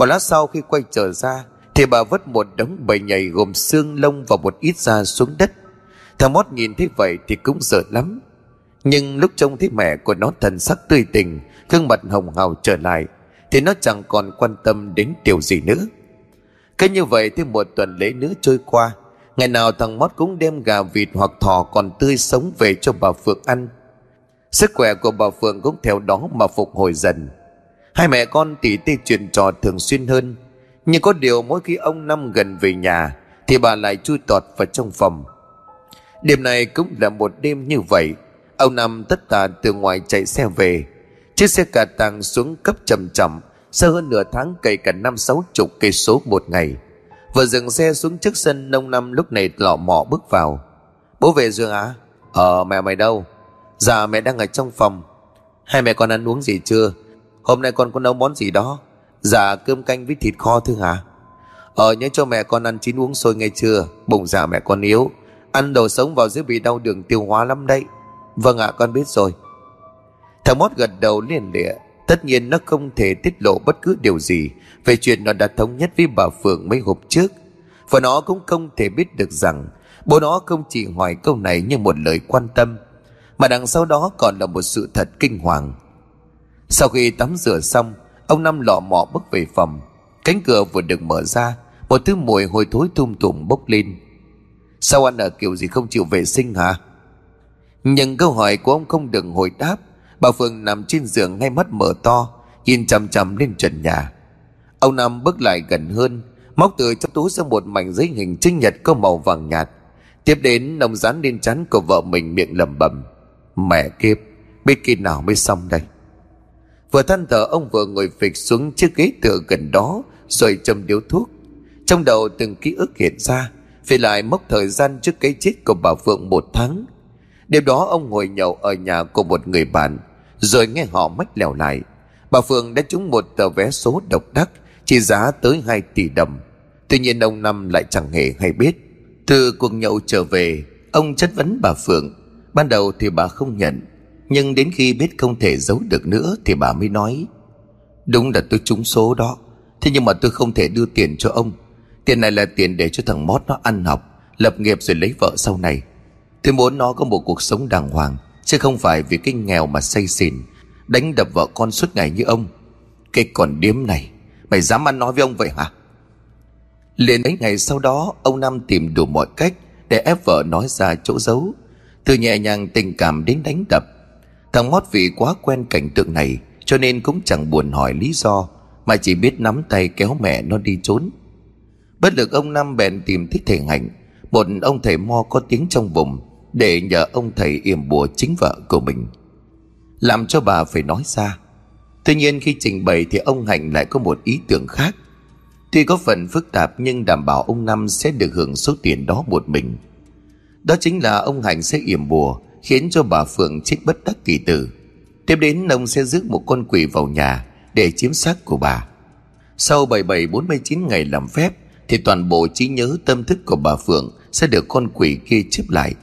S1: Một lát sau khi quay trở ra, Thì bà vứt một đống bầy nhảy gồm xương lông và một ít da xuống đất. Thằng mót nhìn thấy vậy thì cũng sợ lắm. Nhưng lúc trông thấy mẹ của nó thần sắc tươi tình Gương mặt hồng hào trở lại, Thì nó chẳng còn quan tâm đến điều gì nữa. Cứ như vậy thì một tuần lễ nữa trôi qua, Ngày nào thằng mót cũng đem gà vịt hoặc thỏ còn tươi sống về cho bà Phượng ăn. Sức khỏe của bà Phượng cũng theo đó mà phục hồi dần. Hai mẹ con tỉ tê chuyện trò thường xuyên hơn. Nhưng có điều mỗi khi ông Năm gần về nhà, Thì bà lại chui tọt vào trong phòng. Đêm này cũng là một đêm như vậy. Ông Năm tất tà từ ngoài chạy xe về. Chiếc xe cà tàng xuống cấp chậm chậm Sau hơn nửa tháng cày cả năm sáu chục cây số một ngày. Vừa dừng xe xuống trước sân Nông Năm lúc này lọ mọ bước vào. Bố về rồi à Ờ mẹ mày đâu? Dạ mẹ đang ở trong phòng. Hai mẹ con ăn uống gì chưa? Hôm nay con có nấu món gì đó? Dạ cơm canh với thịt kho thưa hả? Ờ nhớ cho mẹ con ăn chín uống sôi ngay chưa Bụng dạ mẹ con yếu. Ăn đồ sống vào dưới bị đau đường tiêu hóa lắm đấy. Vâng ạ, con biết rồi. Thằng mót gật đầu liền lịa. Tất nhiên nó không thể tiết lộ bất cứ điều gì Về chuyện nó đã thống nhất với bà Phượng mấy hôm trước. Và nó cũng không thể biết được rằng Bố nó không chỉ hỏi câu này như một lời quan tâm, Mà đằng sau đó còn là một sự thật kinh hoàng. Sau khi tắm rửa xong, Ông Năm lọ mọ bước về phòng. Cánh cửa vừa được mở ra, Một thứ mùi hôi thối thum thủm bốc lên. Sao anh ở kiểu gì không chịu vệ sinh hả? Nhưng câu hỏi của ông không được hồi đáp. Bà Phương nằm trên giường ngay mắt mở to, Nhìn chằm chằm lên trần nhà. Ông Năm bước lại gần hơn, Móc từ trong túi ra một mảnh giấy hình trinh nhật có màu vàng nhạt. Tiếp đến, ông dán lên chắn của vợ mình miệng lẩm bẩm. Mẹ kiếp, Biết khi nào mới xong đây? Vừa than thở, ông vừa ngồi phịch xuống chiếc ghế tựa gần đó, Rồi châm điếu thuốc. Trong đầu từng ký ức hiện ra Về lại mốc thời gian trước cái chết của bà Phượng một tháng. Đêm đó, ông ngồi nhậu ở nhà của một người bạn, Rồi nghe họ mách lèo lại. Bà Phượng đã trúng một tờ vé số độc đắc, trị giá tới 2 tỷ đồng. Tuy nhiên, ông Năm lại chẳng hề hay biết. Từ cuộc nhậu trở về, Ông chất vấn bà Phượng. Ban đầu thì bà không nhận nhưng đến khi biết không thể giấu được nữa Thì bà mới nói, Đúng là tôi trúng số đó. Thế nhưng mà tôi không thể đưa tiền cho ông. Tiền này là tiền để cho thằng Mót nó ăn học, Lập nghiệp rồi lấy vợ sau này. Tôi muốn nó có một cuộc sống đàng hoàng, Chứ không phải vì cái nghèo mà say xỉn, Đánh đập vợ con suốt ngày như ông. Cái còn điếm này, Mày dám ăn nói với ông vậy hả? Liền ấy ngày sau đó, Ông Năm tìm đủ mọi cách Để ép vợ nói ra chỗ giấu. Từ nhẹ nhàng tình cảm đến đánh đập Thằng Mót vì quá quen cảnh tượng này, Cho nên cũng chẳng buồn hỏi lý do, Mà chỉ biết nắm tay kéo mẹ nó đi trốn. Bất lực ông Năm bèn tìm thích thầy Hạnh. Một ông thầy mo có tiếng trong vùng, Để nhờ ông thầy yểm bùa chính vợ của mình. Làm cho bà phải nói ra. Tuy nhiên khi trình bày thì ông Hạnh lại có một ý tưởng khác. Tuy có phần phức tạp nhưng đảm bảo ông Năm sẽ được hưởng số tiền đó một mình. Đó chính là ông Hạnh sẽ yểm bùa Khiến cho bà Phượng chết bất đắc kỳ tử. Tiếp đến, ông sẽ rước một con quỷ vào nhà Để chiếm xác của bà. Sau 77-49 ngày làm phép, Thì toàn bộ trí nhớ, tâm thức của bà Phượng Sẽ được con quỷ kia chấp lại.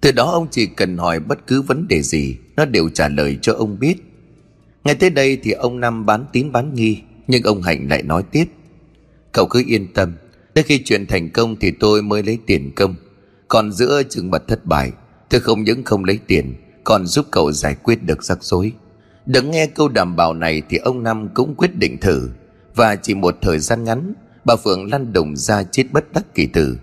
S1: Từ đó, ông chỉ cần hỏi bất cứ vấn đề gì, Nó đều trả lời cho ông biết. Ngay tới đây thì ông Năm bán tín bán nghi, Nhưng ông Hạnh lại nói tiếp. Cậu cứ yên tâm, Đến khi chuyện thành công thì tôi mới lấy tiền công, Còn giữa chừng mật thất bại. Tôi không những không lấy tiền, Còn giúp cậu giải quyết được rắc rối. Được nghe câu đảm bảo này Thì ông Năm cũng quyết định thử. Và chỉ một thời gian ngắn, Bà Phượng lăn đùng ra chết bất đắc kỳ tử.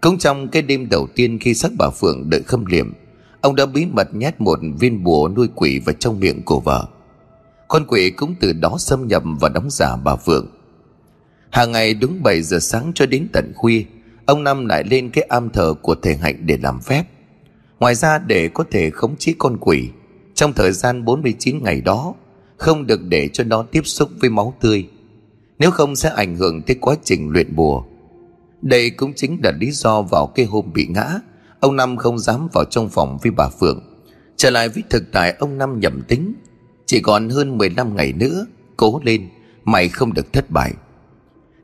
S1: Cũng trong cái đêm đầu tiên Khi sắc bà Phượng đợi khâm liệm, Ông đã bí mật nhét một viên bùa nuôi quỷ vào trong miệng của vợ. Con quỷ cũng từ đó xâm nhập và đóng giả bà Phượng. Hàng ngày đúng 7 giờ sáng cho đến tận khuya, Ông Năm lại lên cái am thờ của thầy Hạnh để làm phép. Ngoài ra để có thể khống chế con quỷ, Trong thời gian 49 ngày đó, Không được để cho nó tiếp xúc với máu tươi. Nếu không sẽ ảnh hưởng tới quá trình luyện bùa. Đây cũng chính là lý do vào cái hôm bị ngã, Ông Năm không dám vào trong phòng với bà Phượng. Trở lại với thực tại ông Năm nhầm tính. Chỉ còn hơn 15 ngày nữa, Cố lên, Mày không được thất bại.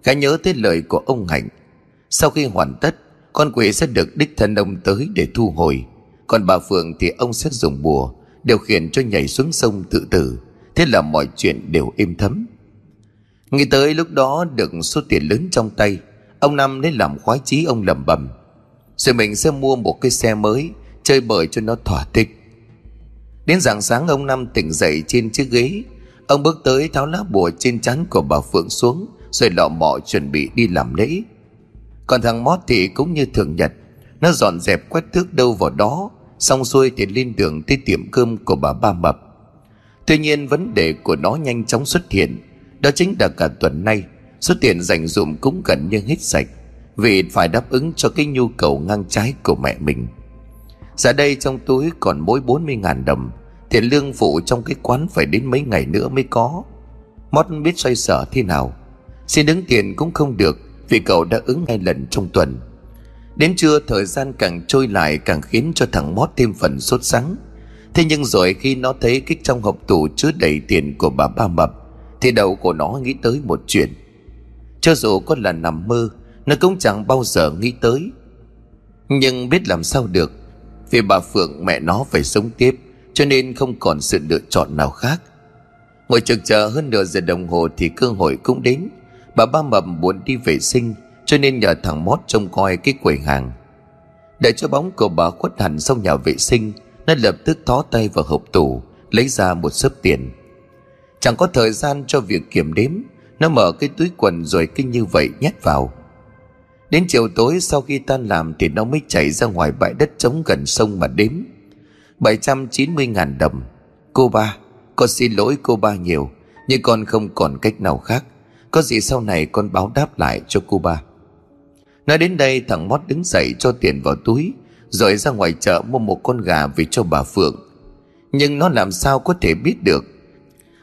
S1: Gã nhớ tới lời của ông Hạnh. Sau khi hoàn tất, Con quỷ sẽ được đích thân ông tới để thu hồi. Còn bà Phượng thì ông sẽ dùng bùa, Điều khiển cho nhảy xuống sông tự tử. Thế là mọi chuyện đều êm thấm. Nghĩ tới lúc đó được số tiền lớn trong tay, Ông Năm lấy làm khoái chí ông lầm bầm Rồi mình sẽ mua một cái xe mới, Chơi bời cho nó thỏa thích. Đến rạng sáng ông Năm tỉnh dậy trên chiếc ghế. Ông bước tới tháo lá bùa trên chắn của bà Phượng xuống, Rồi lọ mọ chuẩn bị đi làm lễ. Còn thằng Mót thì cũng như thường nhật, Nó dọn dẹp quét thước đâu vào đó Xong xuôi thì lên đường tới tiệm cơm của bà Ba Mập. Tuy nhiên vấn đề của nó nhanh chóng xuất hiện. Đó chính là cả tuần nay, Số tiền dành dụm cũng gần như hết sạch, Vì phải đáp ứng cho cái nhu cầu ngang trái của mẹ mình. Giờ đây trong túi còn mỗi 40.000 đồng Tiền lương phụ trong cái quán phải đến mấy ngày nữa mới có. Mót biết xoay sở thế nào. Xin đứng tiền cũng không được, Vì cậu đã ứng ngay lần trong tuần. Đến trưa thời gian càng trôi lại Càng khiến cho thằng Mót thêm phần sốt sắng. Thế nhưng rồi khi nó thấy cái trong hộp tủ chứa đầy tiền của bà ba mập, Thì đầu của nó nghĩ tới một chuyện. Cho dù có là nằm mơ, Nó cũng chẳng bao giờ nghĩ tới. Nhưng biết làm sao được, Vì bà Phượng mẹ nó phải sống tiếp, Cho nên không còn sự lựa chọn nào khác. Ngồi trực chờ hơn nửa giờ đồng hồ Thì cơ hội cũng đến. Bà ba mập muốn đi vệ sinh cho nên nhờ thằng Mót trông coi cái quầy hàng. Để cho bóng của bà khuất hẳn sau nhà vệ sinh, nó lập tức thó tay vào hộp tủ, Lấy ra một sớp tiền. Chẳng có thời gian cho việc kiểm đếm, Nó mở cái túi quần rồi kinh như vậy nhét vào. Đến chiều tối sau khi tan làm Thì nó mới chạy ra ngoài bãi đất trống gần sông mà đếm. 790 ngàn đồng. Cô ba, Con xin lỗi cô ba nhiều, Nhưng con không còn cách nào khác. Có gì sau này con báo đáp lại cho cô ba. Nói đến đây, thằng Mót đứng dậy cho tiền vào túi, rồi ra ngoài chợ mua một con gà về cho bà Phượng. Nhưng nó làm sao có thể biết được?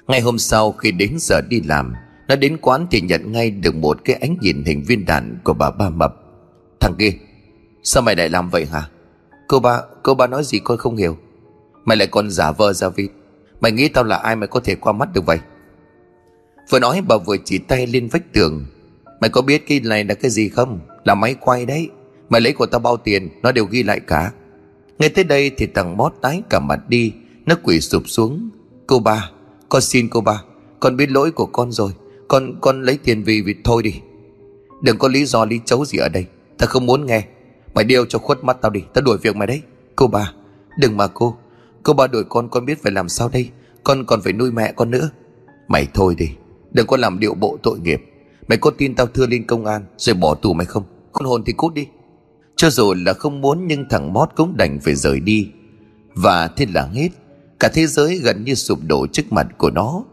S1: Ngày hôm sau khi đến giờ đi làm, Nó đến quán thì nhận ngay được một cái ánh nhìn hình viên đạn của bà ba mập. Thằng kia, Sao mày lại làm vậy hả? Cô ba Cô ba nói gì con không hiểu. Mày lại còn giả vờ ra vịt. Mày nghĩ tao là ai mày có thể qua mắt được vậy? Vừa nói bà vừa chỉ tay lên vách tường. Mày có biết cái này là cái gì không? Là máy quay đấy. Mày lấy của tao bao tiền, Nó đều ghi lại cả. Nghe tới đây thì thằng mót tái cả mặt đi. Nó quỳ sụp xuống. Cô ba, Con xin cô ba. Con biết lỗi của con rồi. Con con lấy tiền vì vì thôi đi. Đừng có lý do lý chấu gì ở đây. Tao không muốn nghe. Mày điêu cho khuất mắt tao đi. Tao đuổi việc mày đấy. Cô ba, Đừng mà cô. Cô ba đuổi con con biết phải làm sao đây? Con còn phải nuôi mẹ con nữa. Mày thôi đi. Đừng có làm điệu bộ tội nghiệp. Mày có tin tao thưa lên công an Rồi bỏ tù mày không? Con hồn thì cút đi. Cho dù là không muốn nhưng thằng Mót cũng đành phải rời đi. Và thế là hết. Cả thế giới gần như sụp đổ trước mặt của nó.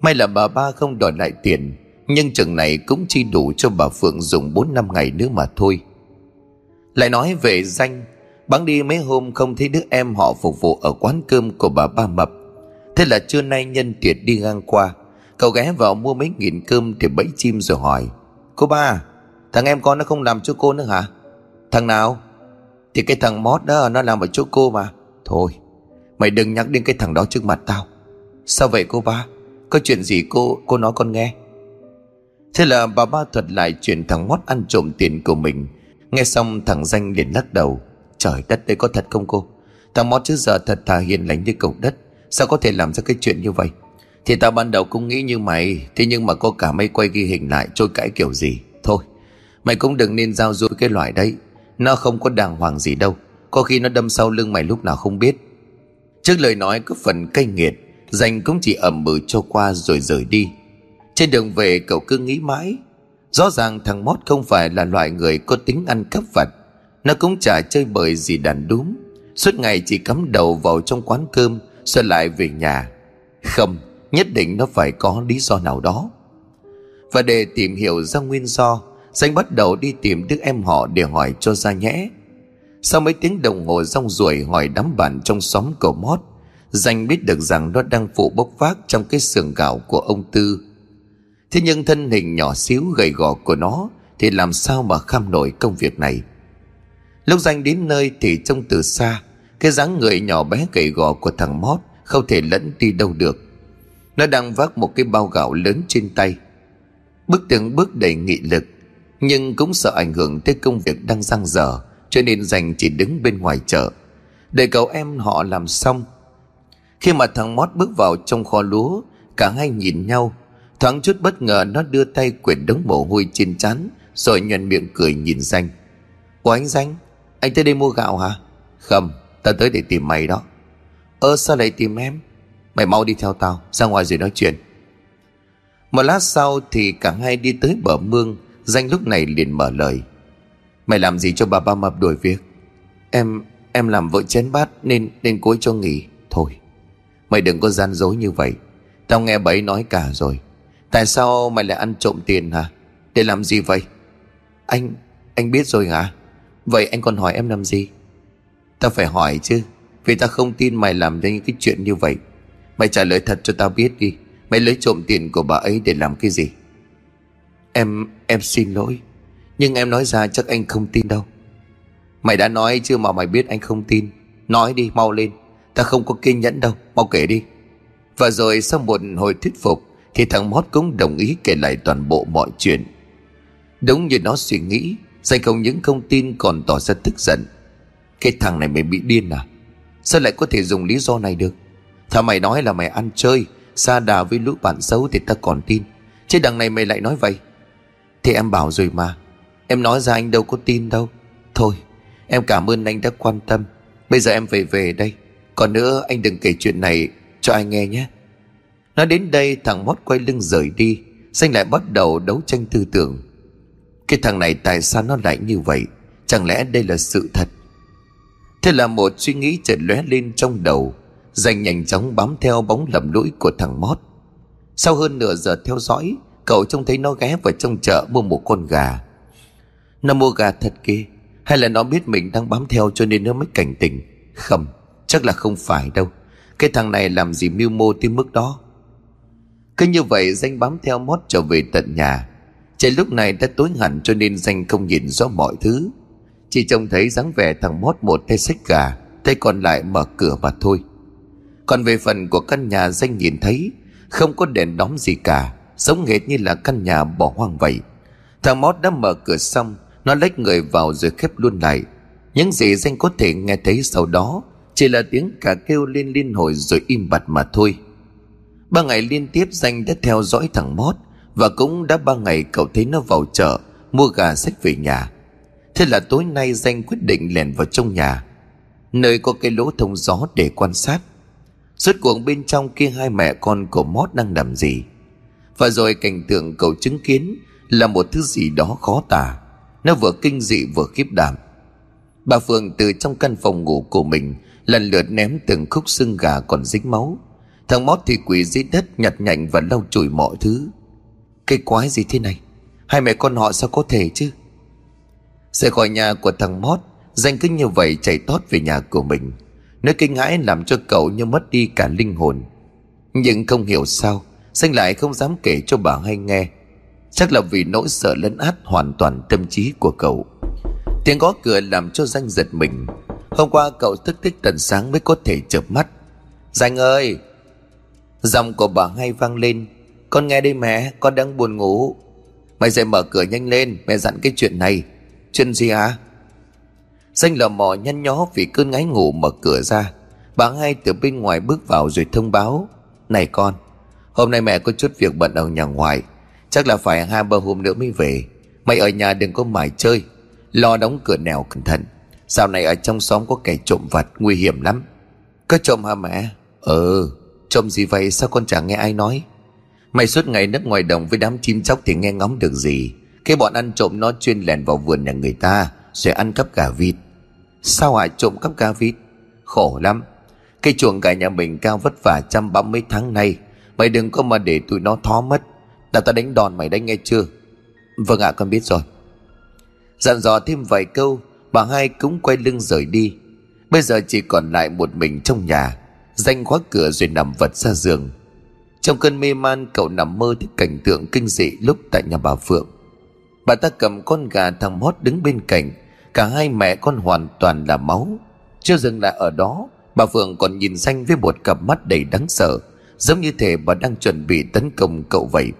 S1: May là bà ba không đòi lại tiền, Nhưng chừng này cũng chi đủ cho bà Phượng dùng 4 năm ngày nữa mà thôi. Lại nói về danh, Bắn đi mấy hôm không thấy đứa em họ phục vụ ở quán cơm của bà ba mập. Thế là trưa nay nhân tiệt đi ngang qua Cậu ghé vào mua mấy nghìn cơm để bẫy chim rồi hỏi, Cô ba, Thằng em con nó không làm cho cô nữa hả? Thằng nào? Thì cái thằng mót đó, nó làm ở chỗ cô mà. Thôi, Mày đừng nhắc đến cái thằng đó trước mặt tao. Sao vậy cô ba? Có chuyện gì cô cô nói con nghe. Thế là bà ba thuật lại chuyện thằng mót ăn trộm tiền của mình. Nghe xong, thằng danh liền lắc đầu. Trời đất đây có thật không cô? Thằng mót trước giờ thật thà hiền lành như cầu đất, Sao có thể làm ra cái chuyện như vậy? Thì tao ban đầu cũng nghĩ như mày, Thế nhưng mà có cả mấy quay ghi hình lại trôi cãi kiểu gì. Thôi, Mày cũng đừng nên giao du cái loại đấy. Nó không có đàng hoàng gì đâu. Có khi nó đâm sau lưng mày lúc nào không biết. Trước lời nói có phần cay nghiệt Danh cũng chỉ ẩm bự cho qua rồi rời đi. Trên đường về, cậu cứ nghĩ mãi. Rõ ràng thằng Mót không phải là loại người có tính ăn cắp vặt. Nó cũng chả chơi bời gì đàn đúng Suốt ngày chỉ cắm đầu vào trong quán cơm Xoay lại về nhà. Không. Nhất định nó phải có lý do nào đó. Và để tìm hiểu ra nguyên do, Danh bắt đầu đi tìm đứa em họ để hỏi cho ra nhẽ. Sau mấy tiếng đồng hồ rong ruổi hỏi đám bạn trong xóm cầu mót, Danh biết được rằng nó đang phụ bốc vác trong cái xưởng gạo của ông Tư. Thế nhưng thân hình nhỏ xíu gầy gò của nó Thì làm sao mà kham nổi công việc này. Lúc danh đến nơi thì trông từ xa, Cái dáng người nhỏ bé gầy gò của thằng Mót Không thể lẫn đi đâu được. Nó đang vác một cái bao gạo lớn trên tay. Bước từng bước đầy nghị lực, nhưng cũng sợ ảnh hưởng tới công việc đang giang dở, cho nên dành chỉ đứng bên ngoài chợ. Để cậu em họ làm xong, khi mà thằng mót bước vào trong kho lúa, cả hai nhìn nhau. Thoáng chút bất ngờ, nó đưa tay quyệt đống mồ hôi trên trán, rồi nhuận miệng cười nhìn danh. Ủa anh danh? Anh tới đây mua gạo hả? Không ta tới để tìm mày đó. Ơ, sao lại tìm em? Mày mau đi theo tao, ra ngoài rồi nói chuyện. Một lát sau thì cả hai đi tới bờ mương, Danh lúc này liền mở lời. Mày làm gì cho bà ba mập đuổi việc? Em em làm vợ chén bát Nên nên cối cho nghỉ. Thôi, mày đừng có gian dối như vậy. Tao nghe bấy nói cả rồi. Tại sao mày lại ăn trộm tiền hả? Để làm gì vậy? Anh anh biết rồi hả? Vậy anh còn hỏi em làm gì? Tao phải hỏi chứ, Vì tao không tin mày làm ra những cái chuyện như vậy. Mày trả lời thật cho tao biết đi. Mày lấy trộm tiền của bà ấy để làm cái gì? Em em xin lỗi, Nhưng em nói ra chắc anh không tin đâu. Mày đã nói chưa mà mày biết anh không tin. Nói đi, mau lên. Ta không có kiên nhẫn đâu, Mau kể đi. Và rồi sau một hồi thuyết phục, Thì thằng Mót cũng đồng ý kể lại toàn bộ mọi chuyện. Đúng như nó suy nghĩ Danh không những không tin còn tỏ ra tức giận. Cái thằng này mày bị điên à? Sao lại có thể dùng lý do này được? Thà mày nói là mày ăn chơi, Xa đà với lũ bạn xấu thì ta còn tin. Chứ đằng này mày lại nói vậy. Thì em bảo rồi mà, Em nói ra anh đâu có tin đâu. Thôi, em cảm ơn anh đã quan tâm. Bây giờ em về về đây. Còn nữa, anh đừng kể chuyện này cho ai nghe nhé. Nói đến đây, thằng Mót quay lưng rời đi. Xanh lại bắt đầu đấu tranh tư tưởng. Cái thằng này tại sao nó lại như vậy? Chẳng lẽ đây là sự thật? Thế là một suy nghĩ chợt lóe lên trong đầu. Danh nhanh chóng bám theo bóng lầm lũi của thằng Mót. Sau hơn nửa giờ theo dõi, Cậu trông thấy nó ghé vào trong chợ mua một con gà. Nó mua gà thật kia Hay là nó biết mình đang bám theo cho nên nó mới cảnh tỉnh. Không, Chắc là không phải đâu. Cái thằng này làm gì mưu mô tới mức đó? Cứ như vậy, danh bám theo mót trở về tận nhà. Trời lúc này đã tối hẳn cho nên danh không nhìn rõ mọi thứ. Chỉ trông thấy dáng vẻ thằng mót một tay xách gà, Tay còn lại mở cửa mà thôi. Còn về phần của căn nhà danh nhìn thấy, Không có đèn đóm gì cả, Giống hệt như là căn nhà bỏ hoang vậy. Thằng mót đã mở cửa xong, Nó lách người vào rồi khép luôn lại. Những gì danh có thể nghe thấy sau đó, Chỉ là tiếng cả kêu lên liên hồi rồi im bặt mà thôi. Ba ngày liên tiếp danh đã theo dõi thằng mót, Và cũng đã ba ngày cậu thấy nó vào chợ, Mua gà sách về nhà. Thế là tối nay danh quyết định lèn vào trong nhà. Nơi có cái lỗ thông gió để quan sát. Suốt cuộc bên trong kia hai mẹ con của mót đang làm gì? Và rồi cảnh tượng cậu chứng kiến Là một thứ gì đó khó tả. Nó vừa kinh dị vừa khiếp đảm. Bà Phương từ trong căn phòng ngủ của mình Lần lượt ném từng khúc xương gà còn dính máu. Thằng mót thì quỳ dưới đất nhặt nhạnh và lau chùi mọi thứ. Cái quái gì thế này? Hai mẹ con họ sao có thể chứ? Rời khỏi nhà của thằng mót, Danh cứ như vậy chạy tót về nhà của mình. Nỗi kinh hãi làm cho cậu như mất đi cả linh hồn. Nhưng không hiểu sao, Xanh lại không dám kể cho bà hay nghe. Chắc là vì nỗi sợ lấn át hoàn toàn tâm trí của cậu. Tiếng gõ cửa làm cho Danh giật mình. Hôm qua cậu thức thích tận sáng mới có thể chợp mắt. Danh ơi! Giọng của bà hay vang lên. Con nghe đây mẹ, Con đang buồn ngủ. Mày dậy mở cửa nhanh lên, Mẹ dặn cái chuyện này. Chuyện gì hả? Danh lò mò nhăn nhó vì cơn ngái ngủ mở cửa ra. Bà hai từ bên ngoài bước vào rồi thông báo, Này con, Hôm nay mẹ có chút việc bận ở nhà ngoài Chắc là phải hai ba hôm nữa mới về. Mày ở nhà đừng có mải chơi. Lo đóng cửa nèo cẩn thận. Sau này ở trong xóm có kẻ trộm vặt, Nguy hiểm lắm. Có trộm hả mẹ? Ừ Trộm gì vậy? Sao con chẳng nghe ai nói? Mày suốt ngày nấp ngoài đồng với đám chim chóc Thì nghe ngóng được gì. Cái bọn ăn trộm nó chuyên lèn vào vườn nhà người ta, Rồi ăn cắp gà vịt. Sao hả trộm cắp gà vịt Khổ lắm. Cây chuồng cả nhà mình cao vất vả trăm ba mấy tháng nay. Mày đừng có mà để tụi nó thó mất. Đã ta đánh đòn mày đánh nghe chưa? Vâng ạ, con biết rồi. Dặn dò thêm vài câu, Bà hai cũng quay lưng rời đi. Bây giờ chỉ còn lại một mình trong nhà, Danh khóa cửa rồi nằm vật ra giường. Trong cơn mê man, cậu nằm mơ thấy cảnh tượng kinh dị lúc tại nhà bà Phượng. Bà ta cầm con gà thằng hót đứng bên cạnh Cả hai mẹ con hoàn toàn là máu. Chưa dừng lại ở đó, Bà Phượng còn nhìn danh với một cặp mắt đầy đáng sợ, Giống như thể bà đang chuẩn bị tấn công cậu vậy.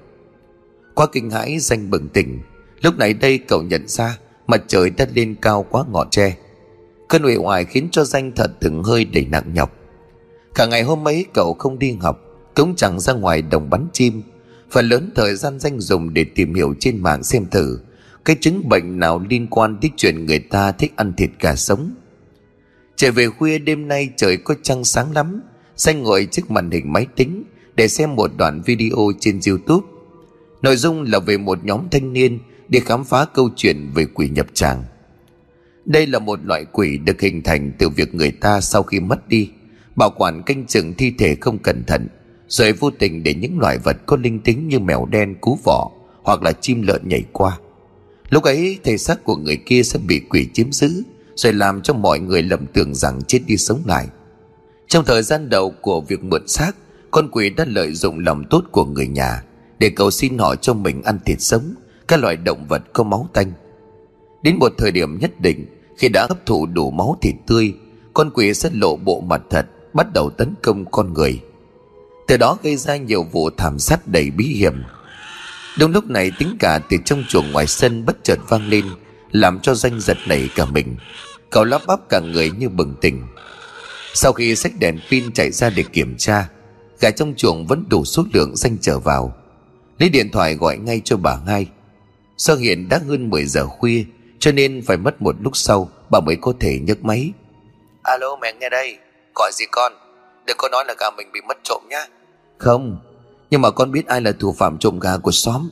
S1: Qua kinh hãi danh bừng tỉnh, Lúc này đây cậu nhận ra Mặt trời đã lên cao quá ngọn tre. Cơn uể oải khiến cho danh thật từng hơi đầy nặng nhọc. Cả ngày hôm ấy cậu không đi học, Cũng chẳng ra ngoài đồng bắn chim, Phần lớn thời gian danh dùng để tìm hiểu trên mạng xem thử cái chứng bệnh nào liên quan tới chuyện người ta thích ăn thịt gà sống? Trở về khuya đêm nay trời có trăng sáng lắm Xanh ngồi trước màn hình máy tính Để xem một đoạn video trên youtube. Nội dung là về một nhóm thanh niên Đi khám phá câu chuyện về quỷ nhập tràng. Đây là một loại quỷ được hình thành từ việc người ta sau khi mất đi, Bảo quản canh chừng thi thể không cẩn thận, Rồi vô tình để những loài vật có linh tính như mèo đen, cú vỏ Hoặc là chim lợn nhảy qua. Lúc ấy, thể xác của người kia sẽ bị quỷ chiếm giữ, Rồi làm cho mọi người lầm tưởng rằng chết đi sống lại. Trong thời gian đầu của việc mượn xác, Con quỷ đã lợi dụng lòng tốt của người nhà Để cầu xin họ cho mình ăn thịt sống, Các loại động vật có máu tanh. Đến một thời điểm nhất định, Khi đã hấp thụ đủ máu thịt tươi, Con quỷ sẽ lộ bộ mặt thật, Bắt đầu tấn công con người. Từ đó gây ra nhiều vụ thảm sát đầy bí hiểm. Đúng lúc này tính cả từ trong chuồng ngoài sân bất chợt vang lên Làm cho danh giật nảy cả mình. Cậu lắp bắp cả người như bừng tỉnh. Sau khi xách đèn pin chạy ra để kiểm tra Gà trong chuồng vẫn đủ số lượng danh trở vào. Lấy điện thoại gọi ngay cho bà ngay Do hiện đã hơn 10 giờ khuya Cho nên phải mất một lúc sau Bà mới có thể nhấc máy. Alo mẹ nghe đây. Gọi gì con? Đừng có nói là gà mình bị mất trộm nhá. Không Nhưng mà con biết ai là thủ phạm trộm gà của xóm.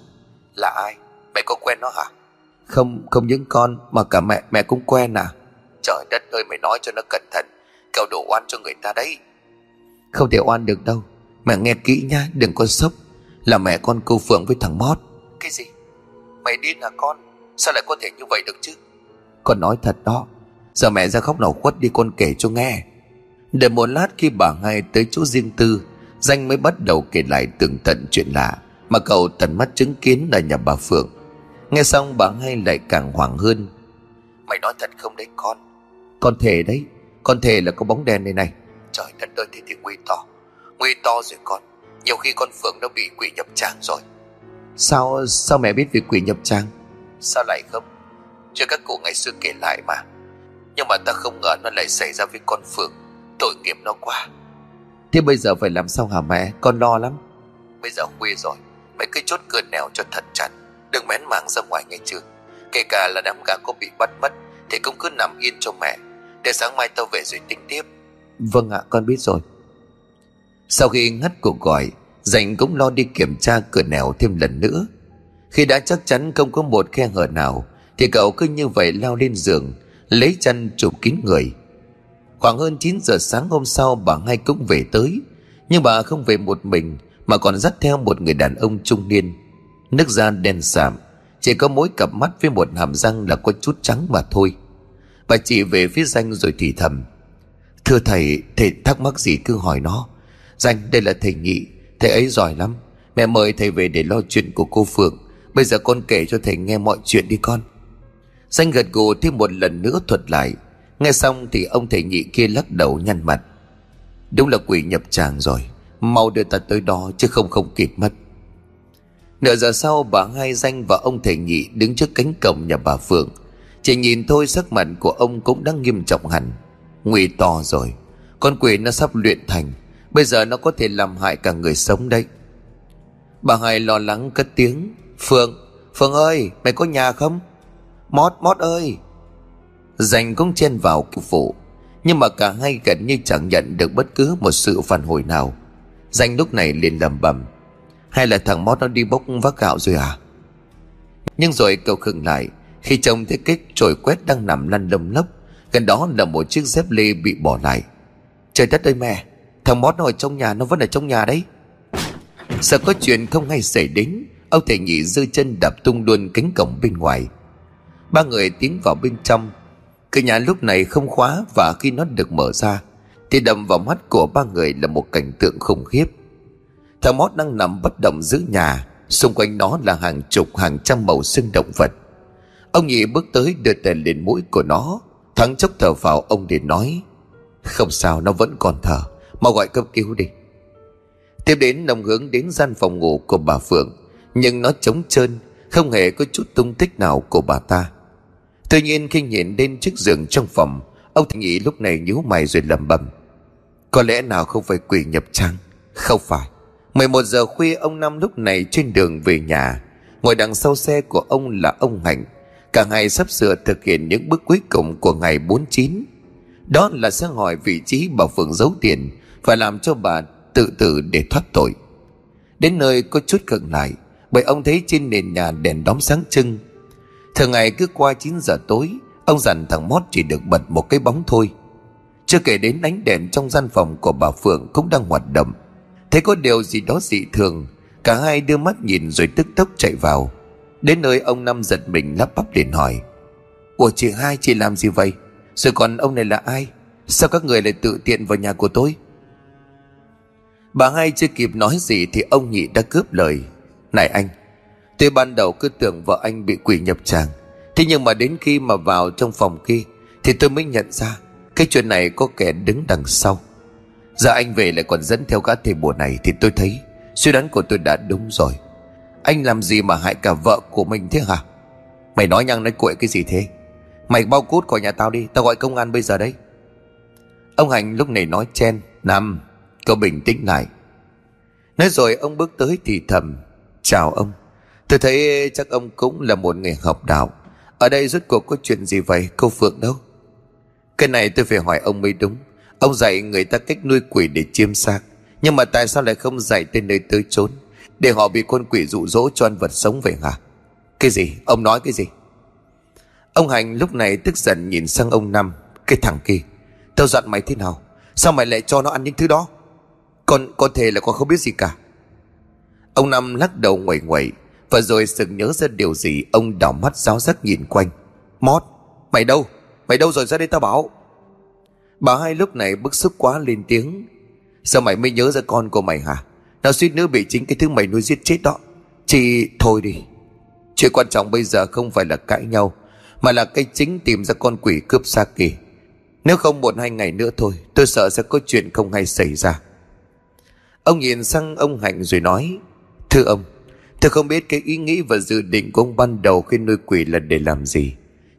S1: Là ai? Mẹ có quen nó hả? Không không những con Mà cả mẹ mẹ cũng quen à. Trời đất ơi mày nói cho nó cẩn thận. Kẻo đổ oan cho người ta đấy. Không thể oan được đâu. Mẹ nghe kỹ nha đừng có sốc. Là mẹ con cô Phượng với thằng Mót. Cái gì? Mày điên hả con? Sao lại có thể như vậy được chứ? Con nói thật đó. Giờ mẹ ra khóc nào khuất đi con kể cho nghe. Đợi một lát khi bà hai tới chỗ riêng tư Danh mới bắt đầu kể lại tường tận chuyện lạ Mà cậu tận mắt chứng kiến là nhà bà Phượng. Nghe xong bà hai lại càng hoảng hơn. Mày nói thật không đấy con? Con thề đấy, Con thề là có bóng đen đây này. Trời đất ơi thì thì nguy to. Nguy to rồi con. Nhiều khi con Phượng nó bị quỷ nhập trang rồi. Sao sao mẹ biết về quỷ nhập trang Sao lại không? Chưa các cụ ngày xưa kể lại mà. Nhưng mà ta không ngờ nó lại xảy ra với con Phượng. Tội nghiệp nó quá. Thế bây giờ phải làm sao hả mẹ? Con lo lắm. Bây giờ khuya rồi Mẹ cứ chốt cửa nẻo cho thật chặt. Đừng mén mảng ra ngoài nghe chưa? Kể cả là đám gà có bị bắt mất, Thì cũng cứ nằm yên cho mẹ. Để sáng mai tao về rồi tính tiếp. Vâng ạ, con biết rồi. Sau khi ngắt cuộc gọi, Dành cũng lo đi kiểm tra cửa nẻo thêm lần nữa. Khi đã chắc chắn không có một khe hở nào, Thì cậu cứ như vậy lao lên giường, Lấy chăn chụp kín người. Khoảng hơn 9 giờ sáng hôm sau, bà ngay cũng về tới. Nhưng bà không về một mình, Mà còn dắt theo một người đàn ông trung niên. Nước da đen sạm, Chỉ có mỗi cặp mắt với một hàm răng là có chút trắng mà thôi. Bà chỉ về phía danh rồi thì thầm, Thưa thầy Thầy thắc mắc gì cứ hỏi nó. Danh, đây là thầy nhị, Thầy ấy giỏi lắm. Mẹ mời thầy về để lo chuyện của cô Phượng. Bây giờ con kể cho thầy nghe mọi chuyện đi con. Danh gật gù thêm một lần nữa thuật lại. Nghe xong thì ông thầy nhị kia lắc đầu nhăn mặt. Đúng là quỷ nhập tràng rồi. Mau đưa ta tới đó chứ không không kịp mất. Nửa giờ sau, bà hai danh và ông thầy nhị đứng trước cánh cổng nhà bà Phượng. Chỉ nhìn thôi sắc mặt của ông cũng đang nghiêm trọng hẳn. Nguy to rồi. Con quỷ nó sắp luyện thành. Bây giờ nó có thể làm hại cả người sống đấy. Bà hai lo lắng cất tiếng. Phượng Phượng ơi, mày có nhà không? Mót mót ơi dành cũng chen vào cứu phụ Nhưng mà cả hai gần như chẳng nhận được bất cứ một sự phản hồi nào. Danh lúc này liền lầm bầm Hay là thằng Mót nó đi bốc vác gạo rồi à? Nhưng rồi cậu khựng lại, Khi trông thấy cái trồi quét đang nằm lăn lông lốc, Gần đó là một chiếc dép lê bị bỏ lại. Trời đất ơi mẹ, Thằng Mót nó ở trong nhà, nó vẫn ở trong nhà đấy. Sợ có chuyện không hay xảy đến, Ông thầy nhị dư chân đạp tung luôn cánh cổng bên ngoài. Ba người tiến vào bên trong Cửa nhà lúc này không khóa Và khi nó được mở ra, Thì đầm vào mắt của ba người là một cảnh tượng khủng khiếp. Thằng Mót đang nằm bất động giữa nhà, Xung quanh nó là hàng chục, hàng trăm màu xương động vật. Ông nhị bước tới đưa tay lên mũi của nó Thắng chốc thở vào ông để nói, Không sao, nó vẫn còn thở, Mau gọi cấp cứu đi. Tiếp đến ông hướng đến gian phòng ngủ của bà Phượng, Nhưng nó trống trơn, Không hề có chút tung tích nào của bà ta. Tuy nhiên khi nhìn đến chiếc giường trong phòng, Ông Thành Nhĩ lúc này nhíu mày rồi lẩm bẩm. Có lẽ nào không phải quỷ nhập trang Không phải. 11 giờ khuya ông Năm lúc này trên đường về nhà. Ngồi đằng sau xe của ông là ông Hạnh. Cả ngày sắp sửa thực hiện những bước cuối cùng của ngày 49 Đó là sẽ hỏi vị trí bà Phượng giấu tiền Và làm cho bà tự tử để thoát tội. Đến nơi có chút cận lại, Bởi ông thấy trên nền nhà đèn đóm sáng trưng Thường ngày cứ qua 9 giờ tối, Ông dặn thằng Mót chỉ được bật một cái bóng thôi. Chưa kể đến ánh đèn trong gian phòng của bà Phượng cũng đang hoạt động. Thấy có điều gì đó dị thường, Cả hai đưa mắt nhìn rồi tức tốc chạy vào. Đến nơi ông Năm giật mình lắp bắp liền hỏi, Ủa chị hai, chị làm gì vậy? Rồi còn ông này là ai? Sao các người lại tự tiện vào nhà của tôi? Bà hai chưa kịp nói gì Thì ông nhị đã cướp lời. Này anh Tôi ban đầu cứ tưởng vợ anh bị quỷ nhập tràng, Thế nhưng mà đến khi mà vào trong phòng kia Thì tôi mới nhận ra Cái chuyện này có kẻ đứng đằng sau. Giờ anh về lại còn dẫn theo gã thầy bùa này Thì tôi thấy Suy đoán của tôi đã đúng rồi. Anh làm gì mà hại cả vợ của mình thế hả? Mày nói nhăng nói cuội cái gì thế? Mày bao cút khỏi nhà tao đi, Tao gọi công an bây giờ đấy. Ông Hành lúc này nói chen Nằm Cậu bình tĩnh lại. Nói rồi ông bước tới thì thầm, Chào ông. Tôi thấy chắc ông cũng là một người học đạo. Ở đây rốt cuộc có chuyện gì vậy, Cô Phượng đâu? Cái này tôi phải hỏi ông mới đúng. Ông dạy người ta cách nuôi quỷ để chiêm xác. Nhưng mà tại sao lại không dạy tên nơi tới trốn Để họ bị con quỷ dụ dỗ cho ăn vật sống vậy hả? Cái gì? Ông nói cái gì? Ông Hành lúc này tức giận nhìn sang ông Năm, Cái thằng kia. Tao dặn mày thế nào? Sao mày lại cho nó ăn những thứ đó? Con có thể là con không biết gì cả. Ông Năm lắc đầu ngoẩy ngoẩy và rồi sực nhớ ra điều gì, Ông đảo mắt giáo giác nhìn quanh. Mót, Mày đâu? Mày đâu rồi ra đây tao bảo? Bà hai lúc này bức xúc quá lên tiếng. Sao mày mới nhớ ra con của mày hả? Nó suýt nữa bị chính cái thứ mày nuôi giết chết đó. Chị, thôi đi. Chuyện quan trọng bây giờ không phải là cãi nhau, Mà là cái chính tìm ra con quỷ cướp xa kỳ. Nếu không một hai ngày nữa thôi, Tôi sợ sẽ có chuyện không hay xảy ra. Ông nhìn sang ông Hạnh rồi nói, Thưa ông Tôi không biết cái ý nghĩ và dự định của ông ban đầu khi nuôi quỷ là để làm gì.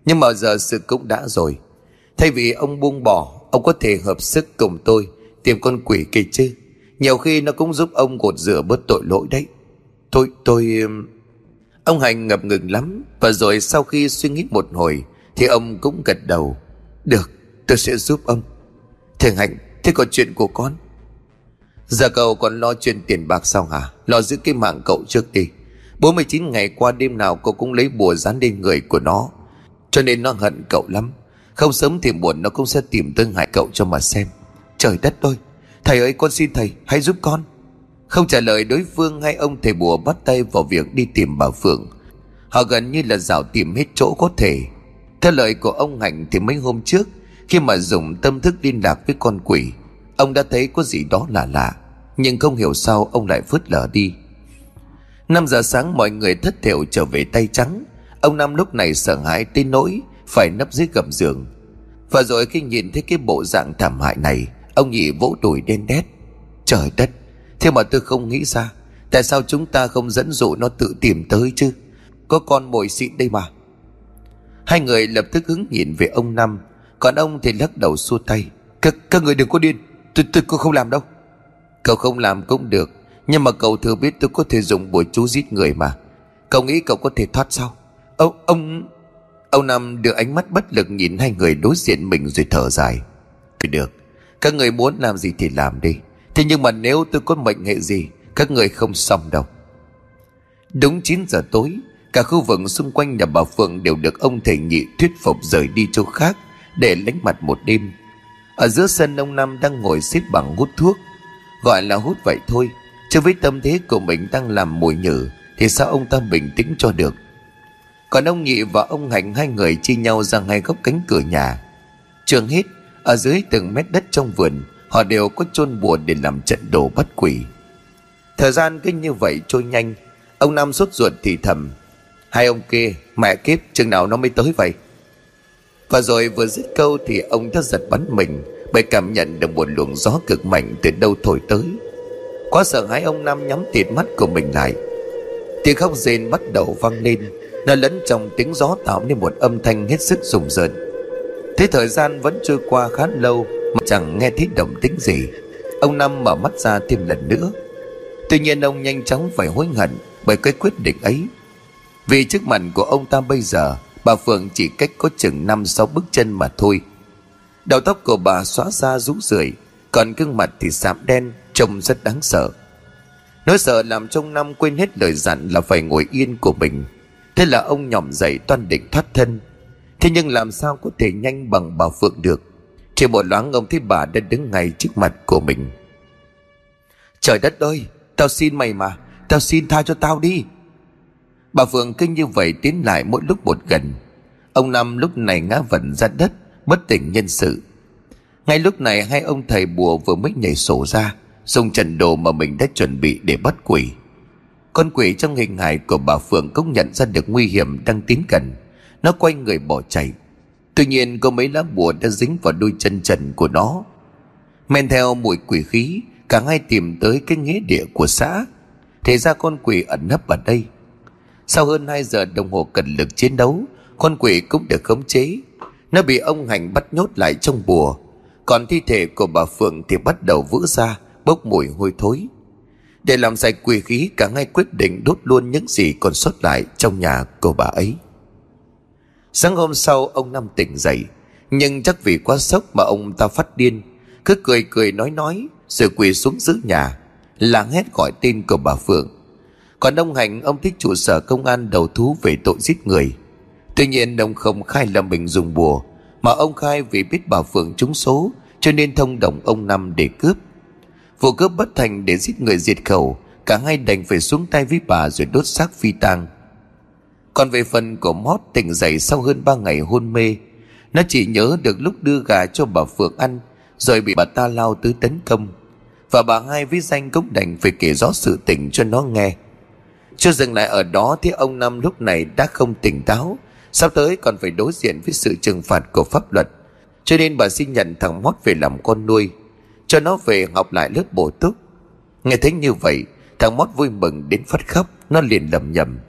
S1: Nhưng mà giờ sự cũng đã rồi. Thay vì ông buông bỏ Ông có thể hợp sức cùng tôi Tìm con quỷ kia chứ. Nhiều khi nó cũng giúp ông gột rửa bớt tội lỗi đấy. Tôi, tôi... Ông Hành ngập ngừng lắm. Và rồi sau khi suy nghĩ một hồi Thì ông cũng gật đầu. Được, tôi sẽ giúp ông. Thầy Hạnh, thế còn chuyện của con? Giờ cậu còn lo chuyện tiền bạc sao hả? Lo giữ cái mạng cậu trước đi. 49 ngày qua đêm nào cậu cũng lấy bùa dán lên người của nó. Cho nên nó hận cậu lắm. Không sớm thì muộn nó cũng sẽ tìm tương hại cậu cho mà xem. Trời đất ơi! Thầy ơi, con xin thầy, hãy giúp con. Không trả lời đối phương hay ông thầy bùa bắt tay vào việc đi tìm bà Phượng. Họ gần như là dạo tìm hết chỗ có thể. Theo lời của ông Hạnh thì mấy hôm trước, Khi mà dùng tâm thức liên lạc với con quỷ, Ông đã thấy có gì đó lạ lạ. Nhưng không hiểu sao ông lại vứt lờ đi. 5 giờ sáng mọi người thất thiểu trở về tay trắng. Ông Năm lúc này sợ hãi tới nỗi Phải nấp dưới gầm giường. Và rồi khi nhìn thấy cái bộ dạng thảm hại này Ông nhị vỗ đùi đen đét. Trời đất Thế mà tôi không nghĩ ra Tại sao chúng ta không dẫn dụ nó tự tìm tới chứ? Có con mồi xịn đây mà. Hai người lập tức hứng nhìn về ông Năm Còn ông thì lắc đầu xua tay. Các, các người đừng có điên tôi, tôi không làm đâu. Cậu không làm cũng được Nhưng mà cậu thừa biết tôi có thể dùng bùa chú giết người mà. Cậu nghĩ cậu có thể thoát sao? Ông, ông Ông Năm đưa ánh mắt bất lực nhìn hai người đối diện mình rồi thở dài. Được Các người muốn làm gì thì làm đi. Thế nhưng mà nếu tôi có mệnh hệ gì Các người không xong đâu. Đúng 9 giờ tối Cả khu vực xung quanh nhà bà Phượng Đều được ông thầy nhị thuyết phục rời đi chỗ khác Để lánh mặt một đêm. Ở giữa sân ông Năm đang ngồi xếp bằng hút thuốc Gọi là hút vậy thôi. Chứ với tâm thế của mình đang làm mùi nhử, Thì sao ông ta bình tĩnh cho được? Còn ông Nhị và ông Hạnh, Hai người chia nhau ra ngay góc cánh cửa nhà. Trường hết Ở dưới từng mét đất trong vườn, Họ đều có chôn bùa để làm trận đồ bắt quỷ. Thời gian cứ như vậy trôi nhanh. Ông nam sốt ruột thì thầm, Hai ông kia, Mẹ kiếp, chừng nào nó mới tới vậy? Và rồi vừa dứt câu thì ông đã giật bắn mình. Bởi cảm nhận được một luồng gió cực mạnh từ đâu thổi tới. Quá sợ hãi ông Năm nhắm tịt mắt của mình lại. Tiếng khóc rên bắt đầu vang lên Nó lẫn trong tiếng gió tạo nên một âm thanh hết sức rùng rợn. Thế thời gian vẫn trôi qua khá lâu, Mà chẳng nghe thấy động tĩnh gì. Ông Năm mở mắt ra thêm lần nữa. Tuy nhiên ông nhanh chóng phải hối hận Bởi cái quyết định ấy. Vì trước mặt của ông ta bây giờ, Bà Phượng chỉ cách có chừng năm sáu bước chân mà thôi. Đầu tóc của bà xóa xa rũ rượi, Còn gương mặt thì sạm đen, Trông rất đáng sợ. Nỗi sợ làm trong năm quên hết lời dặn là phải ngồi yên của mình. Thế là ông nhỏm dậy toan định thoát thân. Thế nhưng làm sao có thể nhanh bằng bà Phượng được? Chỉ một loáng ông thấy bà đã đứng ngay trước mặt của mình. Trời đất ơi, Tao xin mày mà, Tao xin tha cho tao đi. Bà Phượng kinh như vậy tiến lại mỗi lúc một gần. Ông Năm lúc này ngã vẩn ra đất Bất tỉnh nhân sự. Ngay lúc này hai ông thầy bùa vừa mới nhảy sổ ra, Dùng trận đồ mà mình đã chuẩn bị để bắt quỷ. Con quỷ trong hình hài của bà Phượng cũng nhận ra được nguy hiểm đang tiến gần. Nó quay người bỏ chạy. Tuy nhiên có mấy lá bùa đã dính vào đôi chân trần của nó. Men theo mùi quỷ khí, Cả hai tìm tới cái nghĩa địa của xã. Thế ra con quỷ ẩn nấp ở đây. Sau hơn 2 giờ đồng hồ cần lực chiến đấu, Con quỷ cũng được khống chế. Nó bị ông Hành bắt nhốt lại trong bùa. Còn thi thể của bà Phượng thì bắt đầu vỡ ra, Bốc mùi hôi thối. Để làm sạch quỷ khí, Cả ngay quyết định đốt luôn những gì còn sót lại Trong nhà của bà ấy. Sáng hôm sau, ông Năm tỉnh dậy. Nhưng chắc vì quá sốc mà ông ta phát điên. Cứ cười cười nói nói, Rồi quỳ xuống giữ nhà. Làng hét gọi tên của bà Phượng. Còn ông Hành, ông thích trụ sở công an đầu thú về tội giết người. Tuy nhiên ông không khai là mình dùng bùa, Mà ông khai vì biết bà Phượng trúng số, Cho nên thông đồng ông Năm để cướp. Vụ cướp bất thành để giết người diệt khẩu, Cả hai đành phải xuống tay với bà rồi đốt xác phi tang. Còn về phần của Mót tỉnh dậy sau hơn ba ngày hôn mê, Nó chỉ nhớ được lúc đưa gà cho bà Phượng ăn, Rồi bị bà ta lao tới tấn công. Và bà hai với danh cũng đành phải kể rõ sự tình cho nó nghe. Chưa dừng lại ở đó thì ông Năm lúc này đã không tỉnh táo Sắp tới còn phải đối diện với sự trừng phạt của pháp luật. Cho nên bà xin nhận thằng Mót về làm con nuôi, cho nó về học lại lớp bổ túc. Nghe thấy như vậy, thằng mót vui mừng đến phát khóc, nó liền lầm nhầm.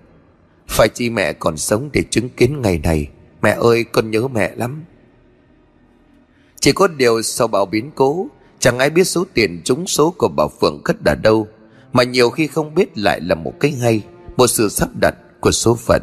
S1: Phải chi mẹ còn sống để chứng kiến ngày này. Mẹ ơi, con nhớ mẹ lắm. Chỉ có điều sau bao biến cố, chẳng ai biết số tiền trúng số của bà phượng cất ở đâu, mà nhiều khi không biết lại là một cái hay, một sự sắp đặt của số phận.